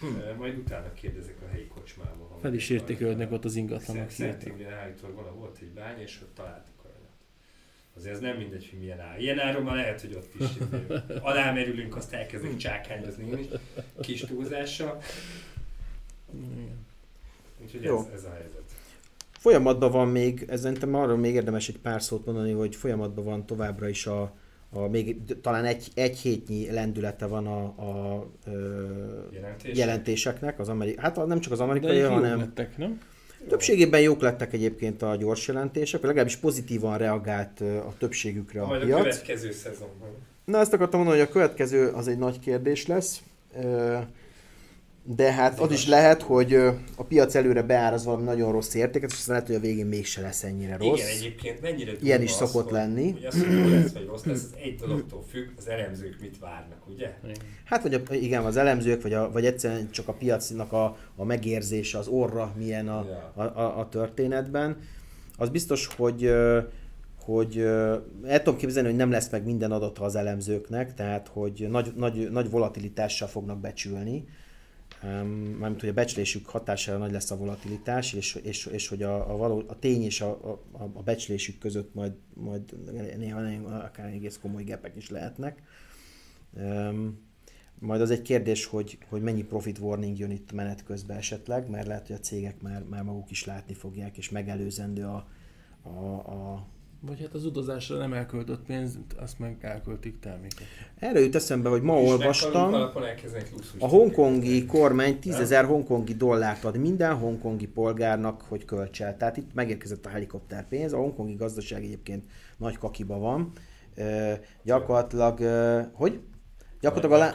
Hm. Majd utána kérdezek a helyi kocsmában. Fel is értékelődnek ott az ingatlanok. Szerintem állítólag van, volt egy bány, és ott találtak aranyat. Azért ez nem mindegy, hogy milyen ár. Ilyen áron már lehet, hogy ott is alámerülünk, azt elkezdünk csákányozni kis túlzással. Úgyhogy ez, ez a helyzet. Folyamatban van még, ez szerintem arról még érdemes egy pár szót mondani, hogy folyamatban van továbbra is a, a még talán egy, egy hétnyi lendülete van a, a Jelentés? jelentéseknek, az amerikai, hát nem csak az amerikai, hanem... Lettek, nem? Többségében jók lettek egyébként a gyors jelentések, legalábbis pozitívan reagált a többségükre a Majd piac. a következő szezonban. Na ezt akartam mondani, hogy a következő az egy nagy kérdés lesz. De hát az is lehet, hogy a piac előre beáraz valami nagyon rossz értéket, és aztán lehet, hogy a végén mégse lesz ennyire rossz. Igen, egyébként mennyire Ilyen is az, szokott hogy, lenni. Hogy az, hogy jó lesz vagy rossz lesz, az egy dologtól függ, az elemzők mit várnak, ugye? Hát, vagy a, igen, az elemzők, vagy, a, vagy egyszerűen csak a piacnak a, a megérzése, az orra milyen a, Ja. a, a, a történetben. Az biztos, hogy hogy el tudom képzelni, hogy nem lesz meg minden adata az elemzőknek, tehát hogy nagy, nagy, nagy volatilitással fognak becsülni, mármint, hogy a becslésük hatására nagy lesz a volatilitás, és, és, és hogy a, a, való, a tény és a, a, a becslésük között majd, majd néha, akár egész komoly gepek is lehetnek. Majd az egy kérdés, hogy, hogy mennyi profit warning jön itt menet közben esetleg, mert lehet, hogy a cégek már, már maguk is látni fogják, és megelőzendő a, a, a Vagy hát az utazásra nem elköltött pénzt, azt meg elköltik terméket. Erre jut eszembe, hogy ma És olvastam, a hongkongi kormány 10 ezer hongkongi dollárt ad minden hongkongi polgárnak, hogy költs el. Tehát itt megérkezett a helikopterpénz, a hongkongi gazdaság egyébként nagy kakiba van. E, gyakorlatilag, e, hogy? Gyakorlatilag a, lá-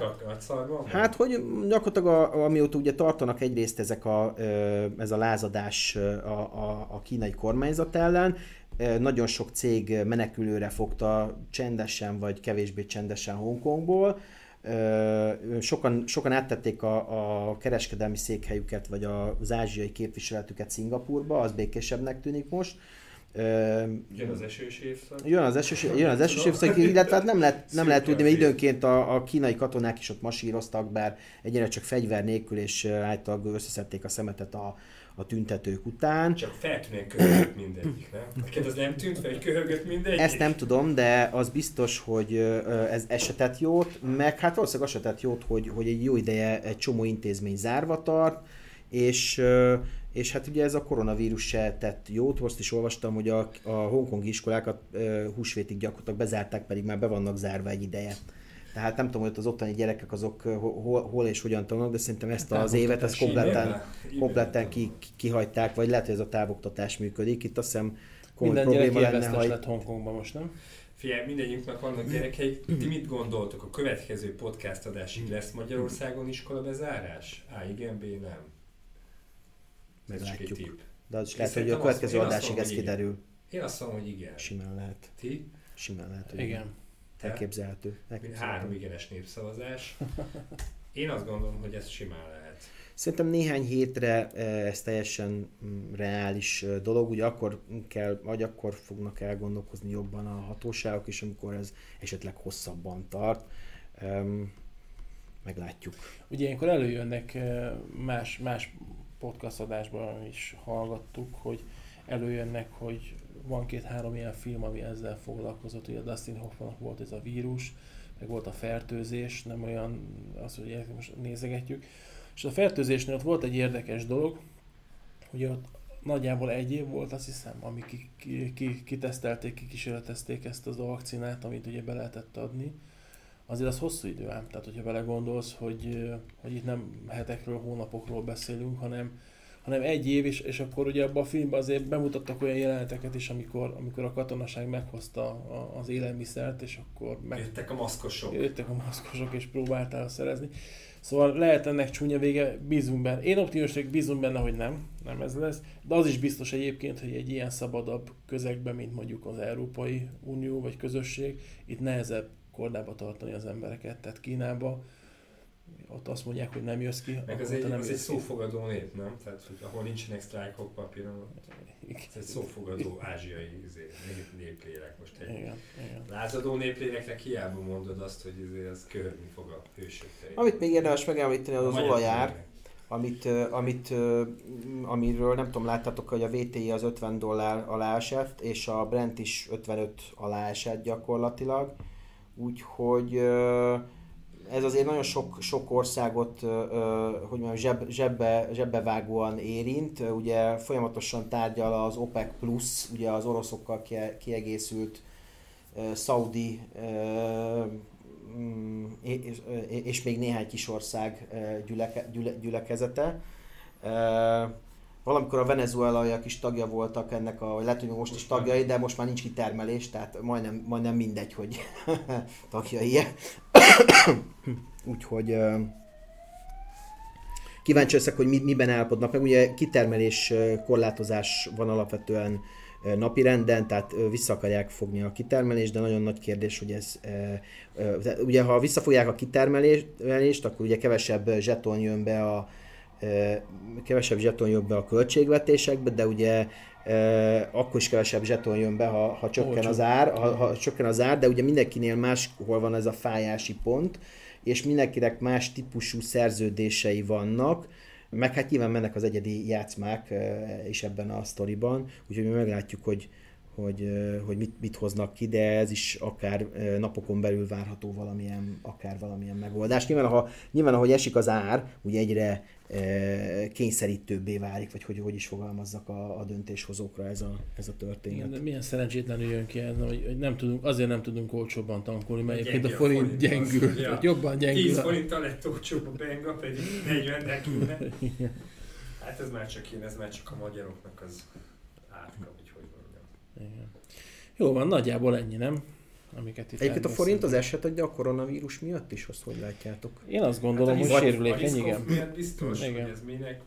Hát, hogy gyakorlatilag a, amióta ugye tartanak egyrészt ezek a, ez a lázadás a, a, a kínai kormányzat ellen, nagyon sok cég menekülőre fogta csendesen vagy kevésbé csendesen Hongkongból. Sokan, sokan áttették a, a kereskedelmi székhelyüket, vagy az ázsiai képviseletüket Szingapurba, az békésebbnek tűnik most. Jön az esős évszak. Jön az esős, jön az esős évszak, illetve hát nem lehet, nem lehet tudni, mert időnként a, a kínai katonák is ott masíroztak, bár egyre csak fegyver nélkül, és általában összeszedték a szemetet a, a tüntetők után. Csak feltűnően köhögött mindegyik, nem? Neked az nem tűnt fel, hogy köhögött mindegyik? Ezt nem tudom, de az biztos, hogy ez esetet jót, meg hát valószínűleg esetet jót, hogy, hogy egy jó ideje egy csomó intézmény zárva tart, és, és hát ugye ez a koronavírus se tett jót, most is olvastam, hogy a, a hongkongi iskolákat húsvétig gyakorlatilag bezárták, pedig már be vannak zárva egy ideje. Tehát nem tudom, hogy az ottani gyerekek azok hol, hol és hogyan tanulnak, de szerintem ezt az évet ezt kompletten, kompletten ki, kihagyták, vagy lehet, hogy ez a távoktatás működik. Itt azt hiszem komoly Minden probléma lenne, hogy... lett Hongkongban most, nem? Figyelj, mindegyiknek vannak gyerekei. Ti mit gondoltok? A következő podcast adásig lesz Magyarországon iskola bezárás? A, igen, B, nem. Meglátjuk. tipp. De az is lehet, hogy a következő adásig ez hogy igen. kiderül. Én azt mondom, hogy igen. Simán lehet. Ti? Simán lehet, hogy Igen. Elképzelhető. Három Elképzelhető. igenes népszavazás. Én azt gondolom, hogy ez simán lehet. Szerintem néhány hétre eh, ez teljesen mm, reális eh, dolog, ugye akkor kell, vagy akkor fognak elgondolkozni jobban a hatóságok, és amikor ez esetleg hosszabban tart. Meglátjuk. Ugye ilyenkor előjönnek eh, más, más podcast adásban is hallgattuk, hogy előjönnek, hogy van két-három ilyen film, ami ezzel foglalkozott, ugye Dustin Hoffmannak volt ez a vírus, meg volt a fertőzés, nem olyan, az, hogy most nézegetjük. És a fertőzésnél ott volt egy érdekes dolog, ugye ott nagyjából egy év volt, azt hiszem, amíg ki, ki, ki, kitesztelték, kikísérletezték ezt az a vakcinát, amit ugye be lehetett adni. Azért az hosszú idő ám, tehát hogyha belegondolsz, hogy, hogy itt nem hetekről, hónapokról beszélünk, hanem, hanem egy év, és, és akkor ugye abban a filmben azért bemutattak olyan jeleneteket is, amikor, amikor a katonaság meghozta a, az élelmiszert, és akkor meg, Jöttek a maszkosok. jöttek a maszkosok, és próbáltál szerezni. Szóval lehet ennek csúnya vége, bízunk benne. Én optimista vagyok, bízunk benne, hogy nem, nem ez lesz. De az is biztos egyébként, hogy egy ilyen szabadabb közegben, mint mondjuk az Európai Unió vagy közösség, itt nehezebb kordába tartani az embereket. Tehát Kínába ott azt mondják, hogy nem jössz ki. Meg az egy, nem az egy szófogadó nép, nem? Tehát, hogy ahol nincsenek sztrájkok papíron, ez egy szófogadó ázsiai izé, nép, néplélek. Most egy Igen, igen. lázadó népléleknek hiába mondod azt, hogy izé, az köhögni fog a hősök terén. Amit még érdemes megemlíteni, az A az olajár. amit, amit, amiről nem tudom, láttatok, hogy a VTI az 50 dollár alá esett, és a Brent is 55 alá esett gyakorlatilag. Úgyhogy ez azért nagyon sok, sok országot, hogy mondjam, zseb, zsebbe, zsebbevágóan érint. Ugye folyamatosan tárgyal az OPEC Plus, ugye az oroszokkal kiegészült Saudi mm, és még néhány kis ország gyüleke, gyüle, gyülekezete. Valamikor a venezuelaiak is tagja voltak ennek, a, vagy lehet, hogy most is tagjai, de most már nincs kitermelés, tehát majdnem, majdnem mindegy, hogy tagjai -e. Úgyhogy kíváncsi leszek, hogy miben állapodnak meg. Ugye kitermelés korlátozás van alapvetően napi renden, tehát vissza akarják fogni a kitermelést, de nagyon nagy kérdés, hogy ez, ugye ha visszafogják a kitermelést, akkor ugye kevesebb zseton jön be a, kevesebb zseton jön be a költségvetésekbe, de ugye akkor is kevesebb zseton jön be, ha, ha csökken az ár, ha, ha csökken az ár, de ugye mindenkinél máshol van ez a fájási pont, és mindenkinek más típusú szerződései vannak, meg hát nyilván mennek az egyedi játszmák is ebben a sztoriban, úgyhogy mi meglátjuk, hogy, hogy, hogy mit, mit hoznak ki, de ez is akár napokon belül várható valamilyen, akár valamilyen megoldás. Nyilván, ha, nyilván ahogy esik az ár, ugye egyre kényszerítőbbé válik, vagy hogy, hogy is fogalmazzak a, a döntéshozókra ez a, ez a történet. De milyen szerencsétlenül jön ki ez, hogy, hogy nem tudunk, azért nem tudunk olcsóbban tankolni, mert egyébként a forint, forint gyengül, ja. jobban gyengül. 10 forinttal lett olcsóbb a benga, pedig 40 nekünk. Hát ez már csak én, ez már csak a magyaroknak az átka, hogy hogy mondjam. Igen. Jó van, nagyjából ennyi, nem? Amiket itt Egyébként a forint az eset adja a koronavírus miatt is, azt hogy látjátok? Én azt gondolom, hát, hogy sérülékeny, igen. biztos, igen. hogy ez minek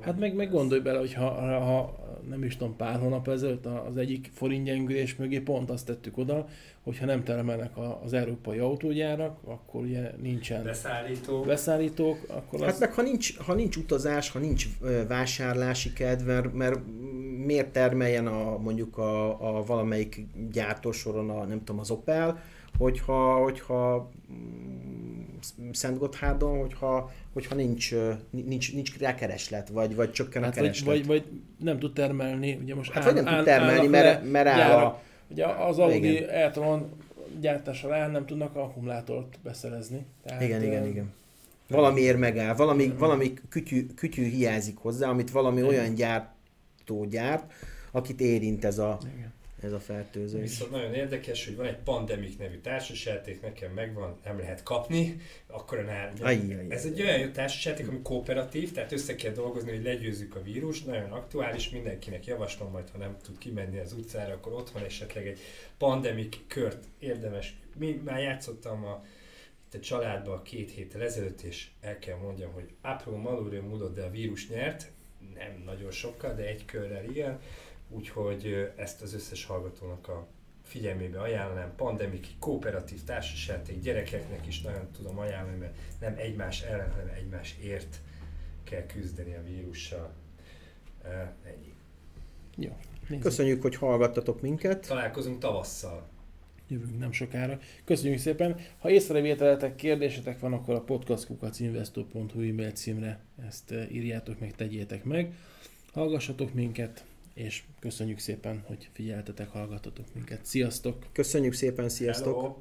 Hát meg, meg gondolj bele, hogy ha, ha nem is tudom, pár hónap ezelőtt az egyik forintgyengülés mögé pont azt tettük oda, hogyha nem termelnek az európai autógyárak, akkor ugye nincsen beszállítók, beszállítók akkor Hát meg ha nincs, ha nincs utazás, ha nincs vásárlási kedv, mert, mert miért termeljen a, mondjuk a, a valamelyik gyártósoron a, nem tudom, az Opel, hogyha, hogyha Szent Gotthárdon, hogyha, hogyha nincs, nincs, nincs rá kereslet, vagy, vagy csökken hát a kereslet. Vagy, vagy, nem tud termelni, ugye most hát áll, vagy nem tud termelni, áll, mert, mert áll a... Ugye az Audi e gyártása rá nem tudnak akkumulátort beszerezni. Tehát, igen, igen, igen. Valamiért megáll, valami, valami kütyű, kütyű hiányzik hozzá, amit valami igen. olyan gyártó gyárt, akit érint ez a, igen ez a fertőzés. Viszont nagyon érdekes, hogy van egy Pandemic nevű társasjáték, nekem megvan, nem lehet kapni, akkor nál, ez egy olyan társasjáték, ami kooperatív, tehát össze kell dolgozni, hogy legyőzzük a vírust, nagyon aktuális, mindenkinek javaslom, majd ha nem tud kimenni az utcára, akkor otthon esetleg egy Pandemic kört érdemes. Mi már játszottam a itt a családban két héttel ezelőtt, és el kell mondjam, hogy apró malúrő múlott, de a vírus nyert, nem nagyon sokkal, de egy körrel igen úgyhogy ezt az összes hallgatónak a figyelmébe ajánlom. Pandemik kooperatív társasjáték gyerekeknek is nagyon tudom ajánlani, mert nem egymás ellen, hanem egymásért kell küzdeni a vírussal. Ennyi. Jó. Nézzük. Köszönjük, hogy hallgattatok minket. Találkozunk tavasszal. Jövünk nem sokára. Köszönjük szépen. Ha észrevételetek, kérdésetek van, akkor a podcastkukacsinvestor.hu e-mail címre ezt írjátok meg, tegyétek meg. Hallgassatok minket, és köszönjük szépen, hogy figyeltetek, hallgatotok minket. Sziasztok! Köszönjük szépen, sziasztok! Hello.